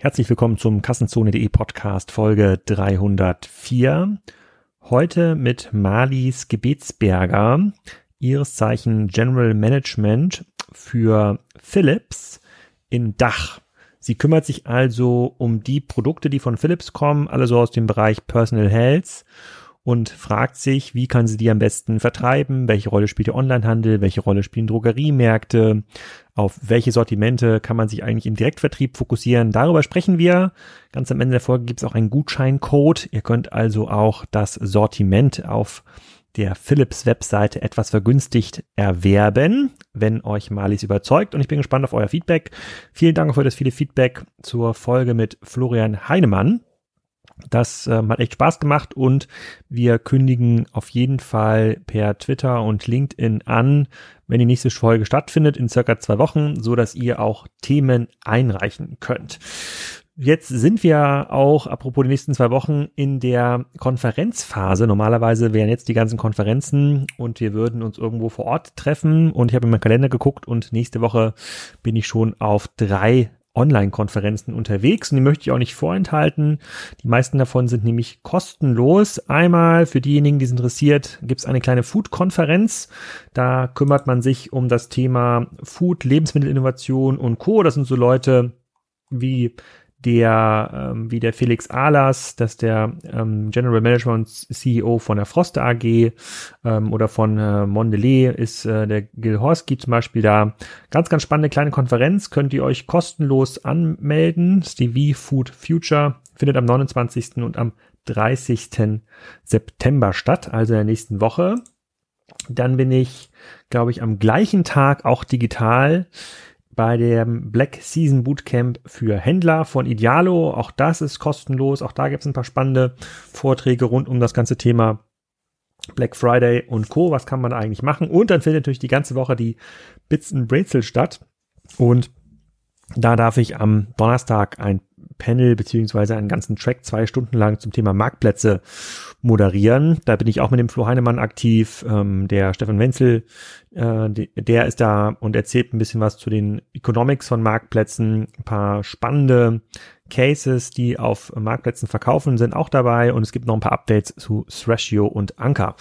Herzlich willkommen zum Kassenzone.de Podcast Folge 304. Heute mit Marlies Gebetsberger, ihres Zeichen General Management für Philips in Dach. Sie kümmert sich also um die Produkte, die von Philips kommen, alle so aus dem Bereich Personal Health und fragt sich, wie kann sie die am besten vertreiben, welche Rolle spielt der Onlinehandel, welche Rolle spielen Drogeriemärkte, auf welche Sortimente kann man sich eigentlich im Direktvertrieb fokussieren. Darüber sprechen wir. Ganz am Ende der Folge gibt es auch einen Gutscheincode. Ihr könnt also auch das Sortiment auf der Philips Webseite etwas vergünstigt erwerben, wenn euch Malis überzeugt. Und ich bin gespannt auf euer Feedback. Vielen Dank für das viele Feedback zur Folge mit Florian Heinemann. Das ähm, hat echt Spaß gemacht und wir kündigen auf jeden Fall per Twitter und LinkedIn an, wenn die nächste Folge stattfindet in circa zwei Wochen, so dass ihr auch Themen einreichen könnt. Jetzt sind wir auch, apropos die nächsten zwei Wochen, in der Konferenzphase. Normalerweise wären jetzt die ganzen Konferenzen und wir würden uns irgendwo vor Ort treffen. Und ich habe in meinen Kalender geguckt und nächste Woche bin ich schon auf drei Online-Konferenzen unterwegs und die möchte ich auch nicht vorenthalten. Die meisten davon sind nämlich kostenlos. Einmal für diejenigen, die es interessiert, gibt es eine kleine Food-Konferenz. Da kümmert man sich um das Thema Food, Lebensmittelinnovation und Co. Das sind so Leute wie der, ähm, wie der Felix Ahlers, das ist der ähm, General Manager und CEO von der Froste AG ähm, oder von äh, Mondelez ist äh, der Gil Horsky zum Beispiel da. Ganz, ganz spannende kleine Konferenz, könnt ihr euch kostenlos anmelden. Stevie Food Future findet am 29. und am 30. September statt, also in der nächsten Woche. Dann bin ich, glaube ich, am gleichen Tag auch digital bei dem Black Season Bootcamp für Händler von Idealo. Auch das ist kostenlos. Auch da gibt es ein paar spannende Vorträge rund um das ganze Thema Black Friday und Co. Was kann man eigentlich machen? Und dann findet natürlich die ganze Woche die Bits and Brezel statt. Und da darf ich am Donnerstag ein Panel beziehungsweise einen ganzen Track zwei Stunden lang zum Thema Marktplätze moderieren. Da bin ich auch mit dem Flo Heinemann aktiv. Ähm, der Stefan Wenzel, äh, der ist da und erzählt ein bisschen was zu den Economics von Marktplätzen, ein paar spannende Cases, die auf Marktplätzen verkaufen, sind auch dabei und es gibt noch ein paar Updates zu Thrashio und Anker.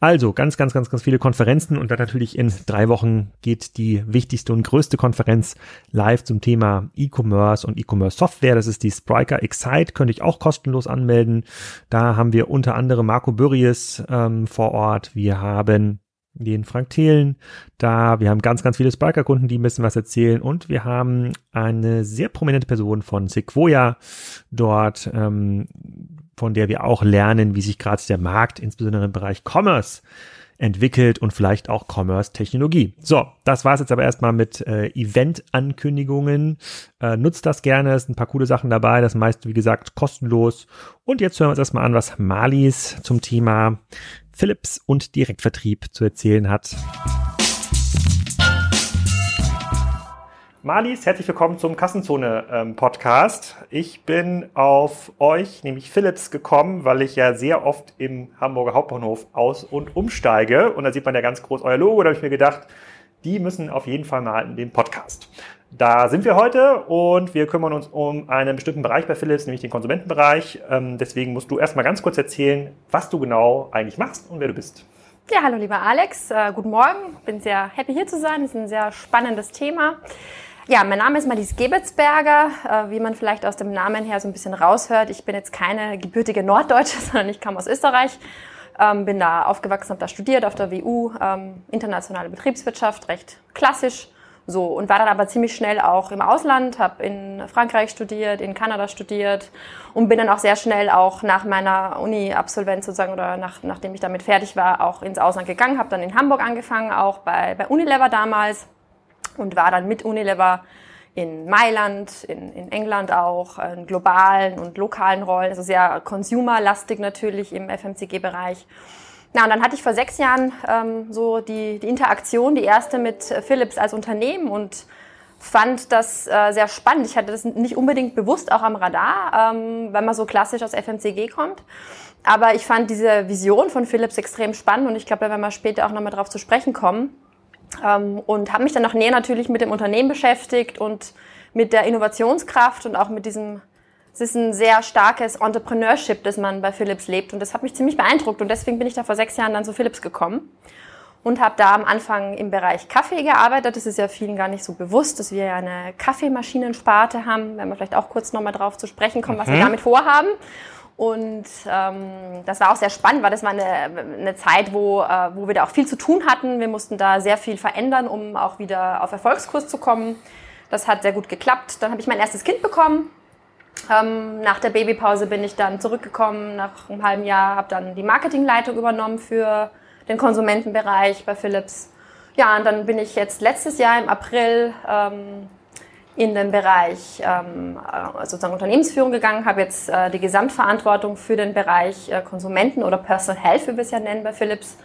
Also ganz, ganz, ganz, ganz viele Konferenzen und dann natürlich in drei Wochen geht die wichtigste und größte Konferenz live zum Thema E-Commerce und E-Commerce Software. Das ist die Spriker Excite, könnte ich auch kostenlos anmelden. Da haben wir unter anderem Marco Bürries ähm, vor Ort. Wir haben den Frank Thelen da. Wir haben ganz, ganz viele Sparker-Kunden, die ein bisschen was erzählen. Und wir haben eine sehr prominente Person von Sequoia dort, ähm, von der wir auch lernen, wie sich gerade der Markt, insbesondere im Bereich Commerce, entwickelt und vielleicht auch Commerce-Technologie. So, das war's jetzt aber erstmal mit äh, Event-Ankündigungen. Äh, nutzt das gerne, es sind ein paar coole Sachen dabei, das meiste, wie gesagt, kostenlos. Und jetzt hören wir uns erstmal an, was Malis zum Thema Philips und Direktvertrieb zu erzählen hat. Marlies, herzlich willkommen zum Kassenzone-Podcast. Ähm, ich bin auf euch, nämlich Philips, gekommen, weil ich ja sehr oft im Hamburger Hauptbahnhof aus- und umsteige. Und da sieht man ja ganz groß euer Logo. Da habe ich mir gedacht, die müssen auf jeden Fall mal in den Podcast. Da sind wir heute und wir kümmern uns um einen bestimmten Bereich bei Philips, nämlich den Konsumentenbereich. Ähm, deswegen musst du erstmal ganz kurz erzählen, was du genau eigentlich machst und wer du bist. Ja, hallo lieber Alex, äh, guten Morgen. Bin sehr happy hier zu sein. Das ist ein sehr spannendes Thema. Ja, mein Name ist Marlies Gebetsberger. Äh, wie man vielleicht aus dem Namen her so ein bisschen raushört, ich bin jetzt keine gebürtige Norddeutsche, sondern ich komme aus Österreich. Ähm, bin da aufgewachsen, habe da studiert auf der WU, ähm, internationale Betriebswirtschaft, recht klassisch so, und war dann aber ziemlich schnell auch im Ausland, habe in Frankreich studiert, in Kanada studiert und bin dann auch sehr schnell auch nach meiner Uni-Absolvenz sozusagen oder nach, nachdem ich damit fertig war, auch ins Ausland gegangen, habe dann in Hamburg angefangen, auch bei, bei Unilever damals und war dann mit Unilever in Mailand, in, in England auch, in globalen und lokalen Rollen, also sehr consumerlastig natürlich im FMCG-Bereich. Na, und dann hatte ich vor sechs Jahren ähm, so die, die Interaktion, die erste mit Philips als Unternehmen und fand das äh, sehr spannend. Ich hatte das nicht unbedingt bewusst auch am Radar, ähm, wenn man so klassisch aus FMCG kommt. Aber ich fand diese Vision von Philips extrem spannend und ich glaube, da werden wir später auch nochmal drauf zu sprechen kommen. Ähm, und habe mich dann noch näher natürlich mit dem Unternehmen beschäftigt und mit der Innovationskraft und auch mit diesem, es ist ein sehr starkes Entrepreneurship, das man bei Philips lebt. Und das hat mich ziemlich beeindruckt. Und deswegen bin ich da vor sechs Jahren dann zu Philips gekommen und habe da am Anfang im Bereich Kaffee gearbeitet. Das ist ja vielen gar nicht so bewusst, dass wir ja eine Kaffeemaschinensparte haben. Wenn wir vielleicht auch kurz nochmal drauf zu sprechen kommen, was wir mhm. damit vorhaben. Und ähm, das war auch sehr spannend, weil das war eine, eine Zeit, wo, äh, wo wir da auch viel zu tun hatten. Wir mussten da sehr viel verändern, um auch wieder auf Erfolgskurs zu kommen. Das hat sehr gut geklappt. Dann habe ich mein erstes Kind bekommen. Ähm, nach der Babypause bin ich dann zurückgekommen nach einem halben Jahr, habe dann die Marketingleitung übernommen für den Konsumentenbereich bei Philips. Ja, und dann bin ich jetzt letztes Jahr im April ähm, in den Bereich ähm, äh, sozusagen Unternehmensführung gegangen, habe jetzt äh, die Gesamtverantwortung für den Bereich äh, Konsumenten oder Personal Health, wie wir es ja nennen bei Philips.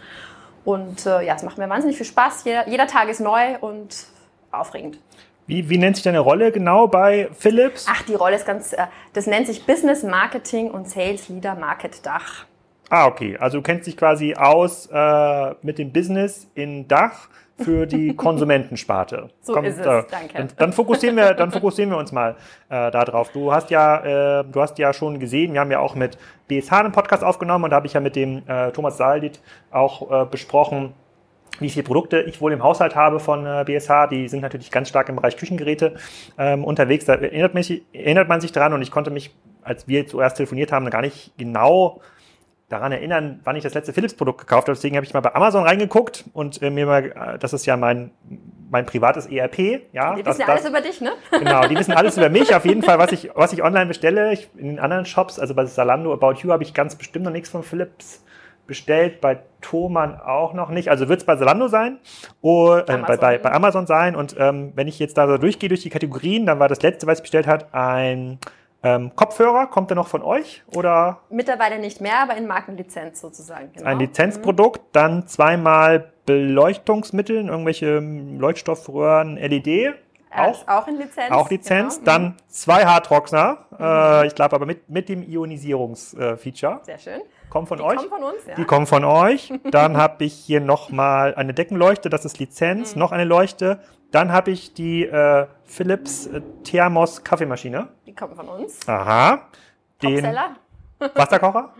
Und äh, ja, es macht mir wahnsinnig viel Spaß. Jeder, jeder Tag ist neu und aufregend. Wie, wie nennt sich deine Rolle genau bei Philips? Ach, die Rolle ist ganz, äh, das nennt sich Business Marketing und Sales Leader Market Dach. Ah, okay. Also du kennst dich quasi aus äh, mit dem Business in Dach für die Konsumentensparte. so Komm, ist es, äh, danke. Dann, dann, fokussieren wir, dann fokussieren wir uns mal äh, darauf. Du hast ja, äh, du hast ja schon gesehen, wir haben ja auch mit BSH einen Podcast aufgenommen und da habe ich ja mit dem äh, Thomas Saldit auch äh, besprochen, wie viele Produkte ich wohl im Haushalt habe von äh, BSH. Die sind natürlich ganz stark im Bereich Küchengeräte ähm, unterwegs. Da erinnert, mich, erinnert man sich dran und ich konnte mich, als wir zuerst telefoniert haben, gar nicht genau daran erinnern, wann ich das letzte Philips-Produkt gekauft habe. Deswegen habe ich mal bei Amazon reingeguckt und äh, mir mal, äh, das ist ja mein, mein privates ERP. Ja, die das, wissen ja alles über dich, ne? Genau, die wissen alles über mich. Auf jeden Fall, was ich, was ich online bestelle. Ich, in den anderen Shops, also bei Zalando, About You, habe ich ganz bestimmt noch nichts von Philips bestellt. Bei Thomann auch noch nicht. Also wird es bei Zalando sein oder äh, bei, bei, bei Amazon sein. Und ähm, wenn ich jetzt da so durchgehe durch die Kategorien, dann war das letzte, was ich bestellt hat, ein ähm, Kopfhörer, kommt der noch von euch? Oder? Mittlerweile nicht mehr, aber in Markenlizenz sozusagen. Genau. Ein Lizenzprodukt, mhm. dann zweimal Beleuchtungsmittel, irgendwelche Leuchtstoffröhren, LED. Auch, auch in Lizenz. Auch Lizenz. Genau. Dann mhm. zwei Hardroxner, mhm. äh, ich glaube aber mit, mit dem Ionisierungsfeature. Sehr schön. Kommen von Die euch. kommen von uns, ja. Die kommen von euch. Dann habe ich hier nochmal eine Deckenleuchte, das ist Lizenz, mhm. noch eine Leuchte. Dann habe ich die äh, Philips äh, Thermos Kaffeemaschine. Die kommen von uns. Aha. Den Wasserkocher.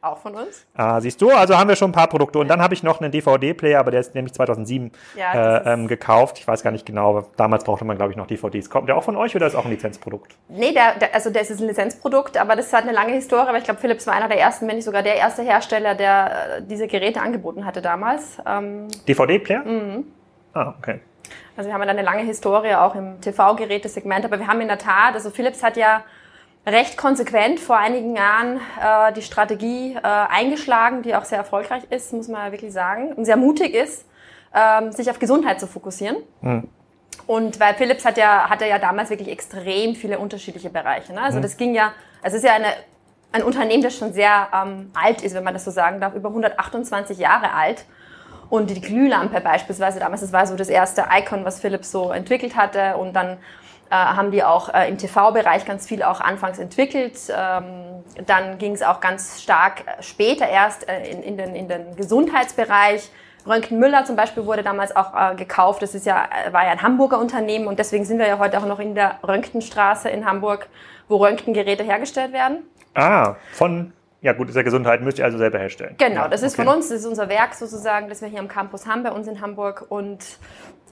Auch von uns. Ah, siehst du, also haben wir schon ein paar Produkte. Und dann habe ich noch einen DVD-Player, aber der ist nämlich 2007 ja, äh, ähm, gekauft. Ich weiß gar nicht genau, damals brauchte man, glaube ich, noch DVDs. Kommt der auch von euch oder ist auch ein Lizenzprodukt? Nee, der, der, also der ist ein Lizenzprodukt, aber das hat eine lange Historie. Aber ich glaube, Philips war einer der ersten, wenn nicht sogar der erste Hersteller, der äh, diese Geräte angeboten hatte damals. Ähm, DVD-Player? Mhm. Ah, okay. Also wir haben eine lange Historie auch im TV-Gerätesegment, aber wir haben in der Tat, also Philips hat ja recht konsequent vor einigen Jahren äh, die Strategie äh, eingeschlagen, die auch sehr erfolgreich ist, muss man ja wirklich sagen, und sehr mutig ist, ähm, sich auf Gesundheit zu fokussieren. Mhm. Und weil Philips hat ja, hatte ja damals wirklich extrem viele unterschiedliche Bereiche. Ne? Also mhm. das ging ja, es ist ja eine, ein Unternehmen, das schon sehr ähm, alt ist, wenn man das so sagen darf, über 128 Jahre alt. Und die Glühlampe beispielsweise damals, das war so das erste Icon, was Philips so entwickelt hatte. Und dann äh, haben die auch äh, im TV-Bereich ganz viel auch anfangs entwickelt. Ähm, dann ging es auch ganz stark äh, später erst äh, in, in, den, in den Gesundheitsbereich. Röntgen Müller zum Beispiel wurde damals auch äh, gekauft. Das ist ja, äh, war ja ein Hamburger Unternehmen und deswegen sind wir ja heute auch noch in der Röntgenstraße in Hamburg, wo Röntgengeräte hergestellt werden. Ah, von ja gut, ist ja Gesundheit, müsst ihr also selber herstellen. Genau, das ist okay. von uns, das ist unser Werk sozusagen, das wir hier am Campus haben, bei uns in Hamburg. Und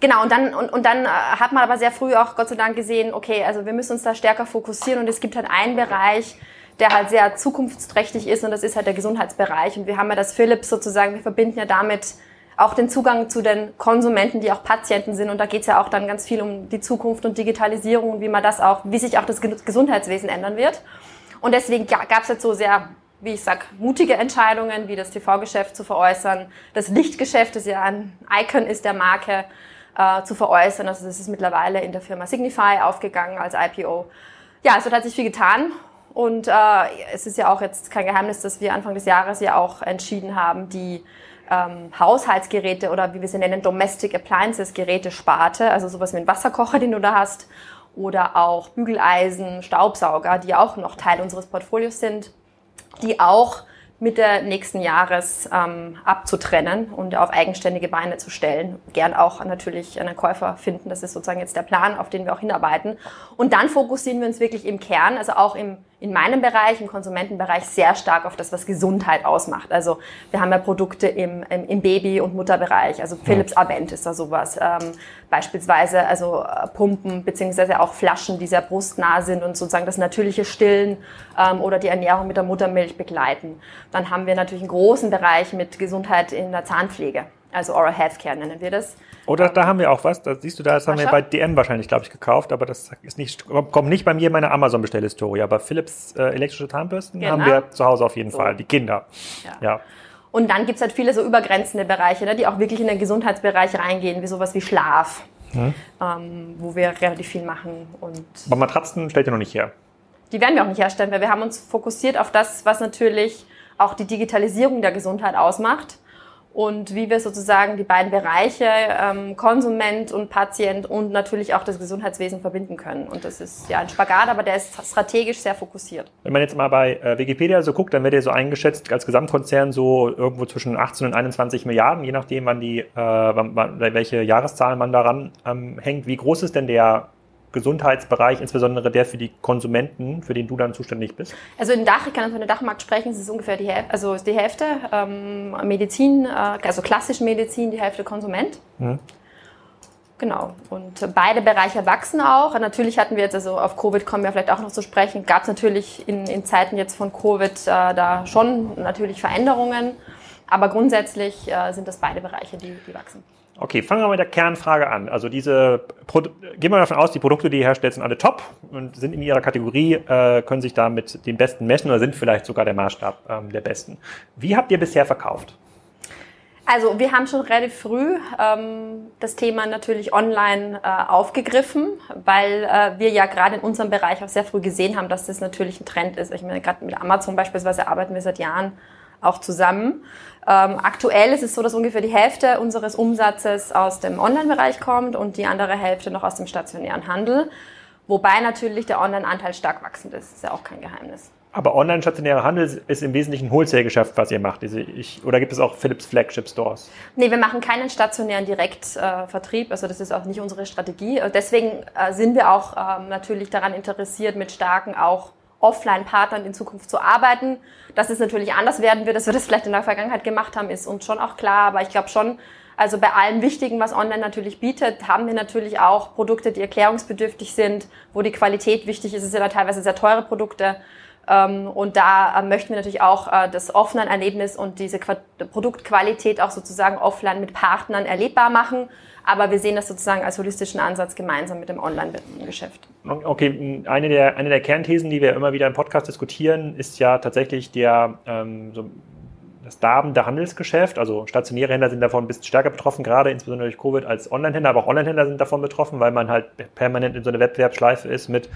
genau, und dann, und, und dann äh, hat man aber sehr früh auch Gott sei Dank gesehen, okay, also wir müssen uns da stärker fokussieren und es gibt halt einen Bereich, der halt sehr zukunftsträchtig ist und das ist halt der Gesundheitsbereich. Und wir haben ja das Philips sozusagen, wir verbinden ja damit auch den Zugang zu den Konsumenten, die auch Patienten sind. Und da geht es ja auch dann ganz viel um die Zukunft und Digitalisierung und wie man das auch, wie sich auch das Gesundheitswesen ändern wird. Und deswegen gab es jetzt so sehr wie ich sag, mutige Entscheidungen, wie das TV-Geschäft zu veräußern, das Lichtgeschäft, das ja ein Icon ist der Marke, äh, zu veräußern. Also das ist mittlerweile in der Firma Signify aufgegangen als IPO. Ja, es wird hat sich viel getan. Und äh, es ist ja auch jetzt kein Geheimnis, dass wir Anfang des Jahres ja auch entschieden haben, die ähm, Haushaltsgeräte oder wie wir sie nennen, Domestic Appliances Geräte Sparte, also sowas wie ein Wasserkocher, den du da hast, oder auch Bügeleisen, Staubsauger, die auch noch Teil unseres Portfolios sind, die auch Mitte nächsten Jahres ähm, abzutrennen und auf eigenständige Beine zu stellen. Gern auch natürlich einen Käufer finden. Das ist sozusagen jetzt der Plan, auf den wir auch hinarbeiten. Und dann fokussieren wir uns wirklich im Kern, also auch im in meinem Bereich, im Konsumentenbereich, sehr stark auf das, was Gesundheit ausmacht. Also wir haben ja Produkte im, im, im Baby- und Mutterbereich. Also Philips Avent ist da sowas. Ähm, beispielsweise also äh, Pumpen beziehungsweise auch Flaschen, die sehr brustnah sind und sozusagen das natürliche Stillen ähm, oder die Ernährung mit der Muttermilch begleiten. Dann haben wir natürlich einen großen Bereich mit Gesundheit in der Zahnpflege. Also Oral Healthcare nennen wir das. Oder da haben wir auch was, da siehst du, das haben wir bei DM wahrscheinlich, glaube ich, gekauft, aber das ist nicht, kommt nicht bei mir in meine Amazon-Bestellhistorie. Aber Philips äh, elektrische Zahnbürsten genau. haben wir zu Hause auf jeden so. Fall, die Kinder. Ja. ja. Und dann gibt's halt viele so übergrenzende Bereiche, ne, die auch wirklich in den Gesundheitsbereich reingehen, wie sowas wie Schlaf, hm. ähm, wo wir relativ viel machen. Und aber Matratzen stellt ihr noch nicht her? Die werden wir auch nicht herstellen, weil wir haben uns fokussiert auf das, was natürlich auch die Digitalisierung der Gesundheit ausmacht und wie wir sozusagen die beiden Bereiche ähm, Konsument und Patient und natürlich auch das Gesundheitswesen verbinden können. Und das ist ja ein Spagat, aber der ist strategisch sehr fokussiert. Wenn man jetzt mal bei äh, Wikipedia so guckt, dann wird er so eingeschätzt als Gesamtkonzern so irgendwo zwischen 18 und 21 Milliarden, je nachdem, wann die, äh, wann, welche Jahreszahl man daran ähm, hängt. Wie groß ist denn der Gesundheitsbereich, insbesondere der für die Konsumenten, für den du dann zuständig bist? Also in Dach, ich kann von der Dachmarkt sprechen, es ist ungefähr die Hälfte, also die Hälfte ähm, Medizin, äh, also klassische Medizin, die Hälfte Konsument. Mhm. Genau. Und beide Bereiche wachsen auch. Natürlich hatten wir jetzt, also auf Covid kommen wir vielleicht auch noch zu sprechen, gab es natürlich in, in Zeiten jetzt von Covid äh, da schon natürlich Veränderungen. Aber grundsätzlich äh, sind das beide Bereiche, die, die wachsen. Okay, fangen wir mit der Kernfrage an. Also diese, Pro gehen wir davon aus, die Produkte, die ihr herstellt, sind alle top und sind in ihrer Kategorie, äh, können sich da mit den Besten messen oder sind vielleicht sogar der Maßstab ähm, der Besten. Wie habt ihr bisher verkauft? Also wir haben schon relativ früh ähm, das Thema natürlich online äh, aufgegriffen, weil äh, wir ja gerade in unserem Bereich auch sehr früh gesehen haben, dass das natürlich ein Trend ist. Ich meine, gerade mit Amazon beispielsweise arbeiten wir seit Jahren auch zusammen. Ähm, aktuell ist es so, dass ungefähr die Hälfte unseres Umsatzes aus dem Online-Bereich kommt und die andere Hälfte noch aus dem stationären Handel. Wobei natürlich der Online-Anteil stark wachsend ist. Das ist ja auch kein Geheimnis. Aber online-stationärer Handel ist im Wesentlichen Wholesale-Geschäft, was ihr macht. Ich, oder gibt es auch Philips Flagship Stores? Nee, wir machen keinen stationären Direktvertrieb. Äh, also das ist auch nicht unsere Strategie. Deswegen äh, sind wir auch ähm, natürlich daran interessiert, mit starken auch Offline-Partnern in Zukunft zu arbeiten. Dass es natürlich anders werden wird, dass wir das vielleicht in der Vergangenheit gemacht haben, ist uns schon auch klar. Aber ich glaube schon, also bei allem Wichtigen, was online natürlich bietet, haben wir natürlich auch Produkte, die erklärungsbedürftig sind, wo die Qualität wichtig ist. Es sind ja teilweise sehr teure Produkte. Ähm, und da äh, möchten wir natürlich auch äh, das Offline-Erlebnis und diese Produktqualität auch sozusagen offline mit Partnern erlebbar machen. Aber wir sehen das sozusagen als holistischen Ansatz gemeinsam mit dem Online-Geschäft. Okay, eine der, eine der Kernthesen, die wir immer wieder im Podcast diskutieren, ist ja tatsächlich der, ähm, so das darbende Handelsgeschäft. Also stationäre Händler sind davon ein bisschen stärker betroffen, gerade insbesondere durch Covid als Online-Händler, aber auch Online-Händler sind davon betroffen, weil man halt permanent in so einer Wettbewerbsschleife ist mit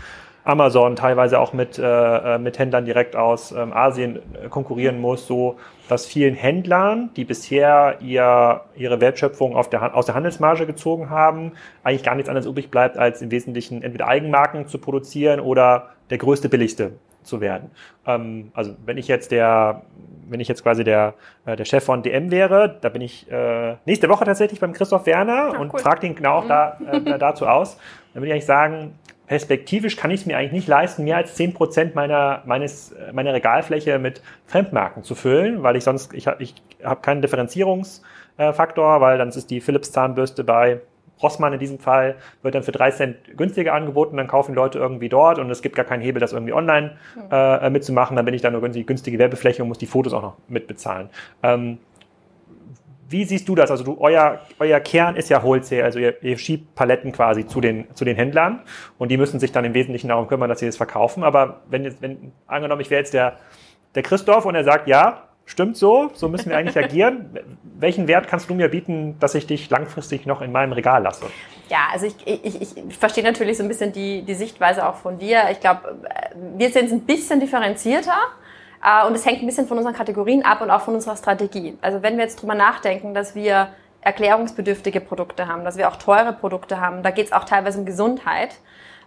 Amazon, teilweise auch mit, äh, äh, mit Händlern direkt aus ähm, Asien äh, konkurrieren muss, so dass vielen Händlern, die bisher ihr, ihre Wertschöpfung auf der, aus der Handelsmarge gezogen haben, eigentlich gar nichts anderes übrig bleibt, als im Wesentlichen entweder Eigenmarken zu produzieren oder der größte, billigste zu werden. Ähm, also wenn ich jetzt der, wenn ich jetzt quasi der, äh, der Chef von DM wäre, da bin ich äh, nächste Woche tatsächlich beim Christoph Werner Ach, und cool. frage ihn genau auch mhm. da, äh, dazu aus. Dann würde ich eigentlich sagen, perspektivisch kann ich es mir eigentlich nicht leisten, mehr als zehn Prozent meiner, meines, meiner Regalfläche mit Fremdmarken zu füllen, weil ich sonst, ich habe ich hab keinen Differenzierungsfaktor, weil dann ist die Philips Zahnbürste bei Rossmann in diesem Fall, wird dann für drei Cent günstiger angeboten, dann kaufen Leute irgendwie dort und es gibt gar keinen Hebel, das irgendwie online hm. äh, mitzumachen, dann bin ich da nur günstige Werbefläche und muss die Fotos auch noch mitbezahlen. Ähm, wie siehst du das? Also du, euer, euer Kern ist ja Wholesale, also ihr, ihr schiebt Paletten quasi zu den, zu den Händlern und die müssen sich dann im Wesentlichen darum kümmern, dass sie das verkaufen. Aber wenn jetzt, wenn, angenommen, ich wäre jetzt der, der Christoph und er sagt, ja, stimmt so, so müssen wir eigentlich agieren. Welchen Wert kannst du mir bieten, dass ich dich langfristig noch in meinem Regal lasse? Ja, also ich, ich, ich verstehe natürlich so ein bisschen die, die Sichtweise auch von dir. Ich glaube, wir sind ein bisschen differenzierter. Äh, und es hängt ein bisschen von unseren Kategorien ab und auch von unserer Strategie. Also wenn wir jetzt drüber nachdenken, dass wir erklärungsbedürftige Produkte haben, dass wir auch teure Produkte haben, da geht es auch teilweise um Gesundheit,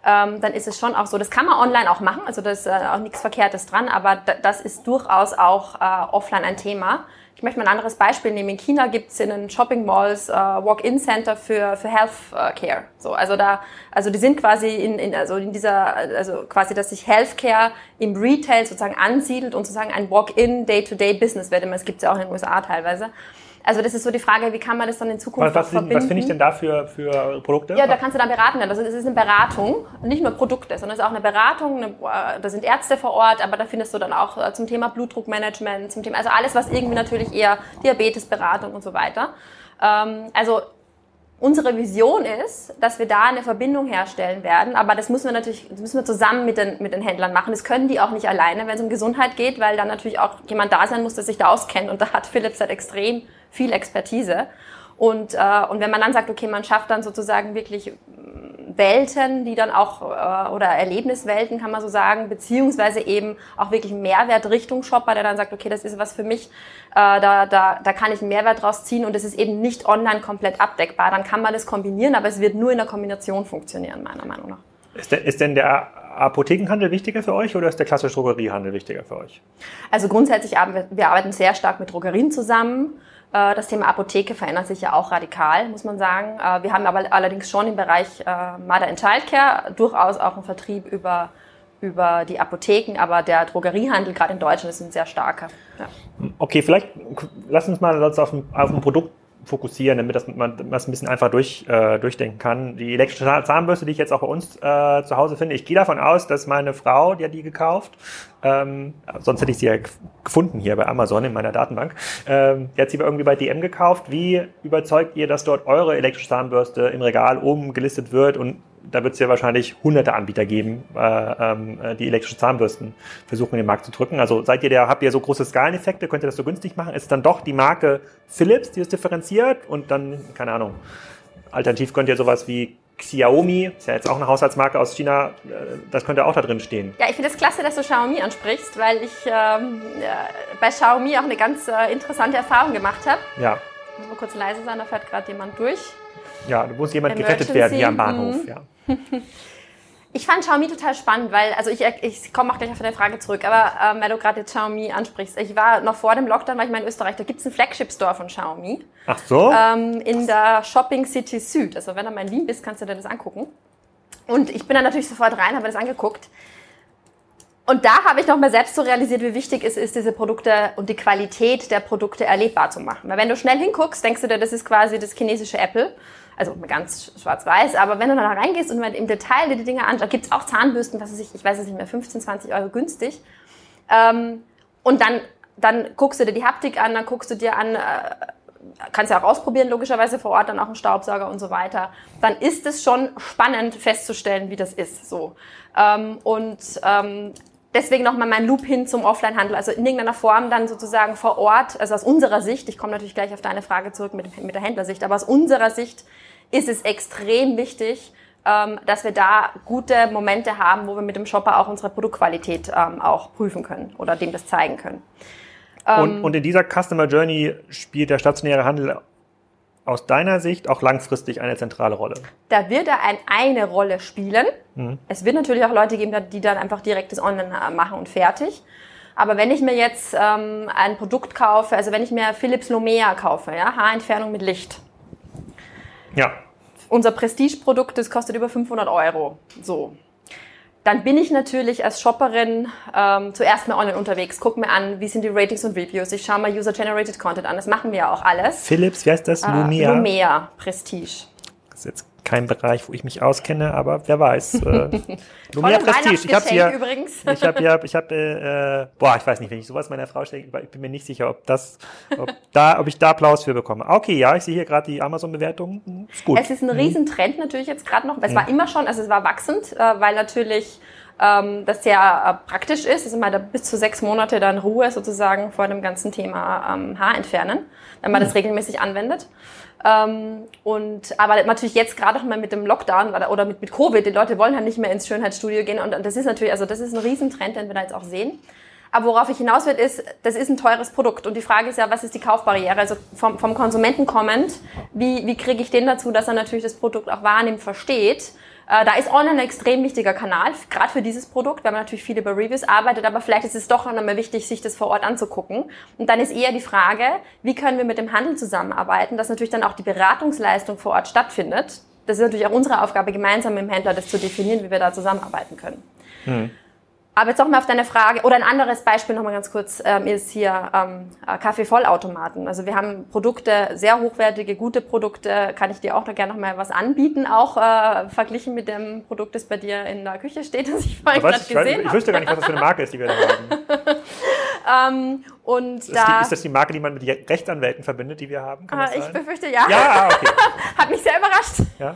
ähm, dann ist es schon auch so, das kann man online auch machen, also da ist äh, auch nichts Verkehrtes dran, aber das ist durchaus auch äh, offline ein Thema. Ich möchte mal ein anderes Beispiel nehmen. In China gibt es in den Shopping Malls äh, Walk-in-Center für, für Healthcare. So, also da, also die sind quasi in, in, also in dieser, also quasi, dass sich Healthcare im Retail sozusagen ansiedelt und sozusagen ein Walk-in Day-to-Day-Business wird. Es gibt es ja auch in den USA teilweise. Also das ist so die Frage, wie kann man das dann in Zukunft was, was verbinden? Was finde ich denn da für, für Produkte? Ja, da kannst du dann beraten werden. Also das ist eine Beratung, nicht nur Produkte, sondern es ist auch eine Beratung. Eine, äh, da sind Ärzte vor Ort, aber da findest du dann auch äh, zum Thema Blutdruckmanagement, zum Thema, also alles, was irgendwie natürlich eher Diabetesberatung und so weiter. Ähm, also Unsere Vision ist, dass wir da eine Verbindung herstellen werden, aber das müssen wir natürlich, das müssen wir zusammen mit den, mit den Händlern machen. Das können die auch nicht alleine, wenn es um Gesundheit geht, weil dann natürlich auch jemand da sein muss, der sich da auskennt und da hat Philips halt extrem viel Expertise. Und, äh, und wenn man dann sagt, okay, man schafft dann sozusagen wirklich Welten, die dann auch, äh, oder Erlebniswelten kann man so sagen, beziehungsweise eben auch wirklich Mehrwert Richtung Shopper, der dann sagt, okay, das ist was für mich, äh, da, da, da kann ich einen Mehrwert draus ziehen und es ist eben nicht online komplett abdeckbar. Dann kann man das kombinieren, aber es wird nur in der Kombination funktionieren, meiner Meinung nach. Ist, der, ist denn der Apothekenhandel wichtiger für euch oder ist der klassische Drogeriehandel wichtiger für euch? Also grundsätzlich arbeiten wir arbeiten sehr stark mit Drogerien zusammen. Äh, das Thema Apotheke verändert sich ja auch radikal, muss man sagen. Äh, wir haben aber allerdings schon im Bereich äh, Mother and Childcare durchaus auch einen Vertrieb über, über die Apotheken, aber der Drogeriehandel gerade in Deutschland ist ein sehr starker. Ja. Okay, vielleicht lass uns mal auf ein, auf ein Produkt fokussieren, damit das, man das ein bisschen einfach durch, äh, durchdenken kann. Die elektrische Zahnbürste, die ich jetzt auch bei uns äh, zu Hause finde, ich gehe davon aus, dass meine Frau, die hat die gekauft, ähm, sonst hätte ich sie ja gefunden hier bei Amazon in meiner Datenbank, ähm, die hat sie irgendwie bei DM gekauft. Wie überzeugt ihr, dass dort eure elektrische Zahnbürste im Regal oben gelistet wird und da wird es ja wahrscheinlich hunderte Anbieter geben, äh, ähm, äh, die elektrische Zahnbürsten versuchen in den Markt zu drücken. Also seid ihr der, habt ihr so große Skaleneffekte, könnt ihr das so günstig machen? Ist dann doch die Marke Philips, die es differenziert und dann, keine Ahnung, alternativ könnt ihr sowas wie Xiaomi, ist ja jetzt auch eine Haushaltsmarke aus China, äh, das könnte auch da drin stehen. Ja, ich finde es klasse, dass du Xiaomi ansprichst, weil ich ähm, bei Xiaomi auch eine ganz äh, interessante Erfahrung gemacht habe. Ja. Ich muss mal kurz leise sein, da fährt gerade jemand durch. Ja, da muss jemand Emergency. gerettet werden hier am Bahnhof. Mhm. Ja. Ich fand Xiaomi total spannend, weil, also ich, ich komme auch gleich auf deine Frage zurück, aber ähm, weil du gerade jetzt Xiaomi ansprichst. Ich war noch vor dem Lockdown, war ich mal in Österreich, da gibt's einen Flagship-Store von Xiaomi. Ach so? Ähm, in der Shopping City Süd. Also wenn du mal in Wien bist, kannst du dir das angucken. Und ich bin dann natürlich sofort rein, habe mir das angeguckt. Und da habe ich noch mal selbst so realisiert, wie wichtig es ist, diese Produkte und die Qualität der Produkte erlebbar zu machen. Weil wenn du schnell hinguckst, denkst du dir, das ist quasi das chinesische Apple also ganz schwarz-weiß, aber wenn du da reingehst und im Detail dir die Dinge anschaust, gibt es auch Zahnbürsten, was weiß ich, ich weiß es nicht mehr, 15, 20 Euro günstig. Ähm, und dann, dann guckst du dir die Haptik an, dann guckst du dir an, äh, kannst ja auch ausprobieren, logischerweise vor Ort, dann auch einen Staubsauger und so weiter. Dann ist es schon spannend festzustellen, wie das ist. So. Ähm, und ähm, deswegen nochmal mein Loop hin zum Offline-Handel, also in irgendeiner Form dann sozusagen vor Ort, also aus unserer Sicht, ich komme natürlich gleich auf deine Frage zurück mit, mit der Händlersicht, aber aus unserer Sicht ist es extrem wichtig, ähm, dass wir da gute Momente haben, wo wir mit dem Shopper auch unsere Produktqualität ähm, auch prüfen können oder dem das zeigen können. Und, ähm, und in dieser Customer Journey spielt der stationäre Handel aus deiner Sicht auch langfristig eine zentrale Rolle? Da wird er ein, eine Rolle spielen. Mhm. Es wird natürlich auch Leute geben, die dann einfach direkt das Online machen und fertig. Aber wenn ich mir jetzt ähm, ein Produkt kaufe, also wenn ich mir Philips Lumea kaufe, ja, Haarentfernung mit Licht, ja. Unser Prestige-Produkt, das kostet über 500 Euro. So. Dann bin ich natürlich als Shopperin ähm, zuerst mal online unterwegs, guck mir an, wie sind die Ratings und Reviews. Ich schaue mal User-Generated Content an. Das machen wir ja auch alles. Philips, wie heißt das? Lumea? Äh, Lumea Prestige. Das ist jetzt kein Bereich, wo ich mich auskenne, aber wer weiß. Äh, Lumia Prestige. Ich habe ja, übrigens. ich habe ja, ich habe, äh, boah, ich weiß nicht, wenn ich sowas meiner Frau stelle, ich bin mir nicht sicher, ob das, ob da, ob ich da Applaus für bekomme. Okay, ja, ich sehe hier gerade die Amazon-Bewertung. Ist gut. Es ist ein mhm. Riesentrend natürlich jetzt gerade noch. Es mhm. war immer schon, also es war wachsend, äh, weil natürlich ähm, das sehr äh, praktisch ist. Also man hat bis zu sechs Monate dann Ruhe sozusagen vor dem ganzen Thema ähm, Haar entfernen, wenn man mhm. das regelmäßig anwendet. Ähm, und aber natürlich jetzt gerade auch mal mit dem Lockdown oder mit, mit Covid, die Leute wollen halt nicht mehr ins Schönheitsstudio gehen und, und das ist natürlich, also das ist ein Riesentrend, den wir da jetzt auch sehen. Aber worauf ich hinaus will, ist, das ist ein teures Produkt. Und die Frage ist ja, was ist die Kaufbarriere? Also vom, vom Konsumenten kommend, wie, wie kriege ich den dazu, dass er natürlich das Produkt auch wahrnimmt, versteht da ist Online ein extrem wichtiger Kanal, gerade für dieses Produkt, weil man natürlich viel über Reviews arbeitet, aber vielleicht ist es doch noch mal wichtig, sich das vor Ort anzugucken. Und dann ist eher die Frage, wie können wir mit dem Handel zusammenarbeiten, dass natürlich dann auch die Beratungsleistung vor Ort stattfindet. Das ist natürlich auch unsere Aufgabe, gemeinsam mit dem Händler das zu definieren, wie wir da zusammenarbeiten können. Hm. Aber jetzt nochmal auf deine Frage, oder ein anderes Beispiel nochmal ganz kurz, ähm, ist hier ähm, Kaffeevollautomaten. Also wir haben Produkte, sehr hochwertige, gute Produkte, kann ich dir auch noch gerne nochmal was anbieten, auch äh, verglichen mit dem Produkt, das bei dir in der Küche steht, das ich vorhin gerade gesehen habe. Ich, ich wüsste gar nicht, was das für eine Marke ist, die wir da haben. ähm, und ist, da, die, ist das die Marke, die man mit Rechtsanwälten verbindet, die wir haben? Kann äh, ich befürchte ja. Ja, okay. Hat mich sehr überrascht. Ja.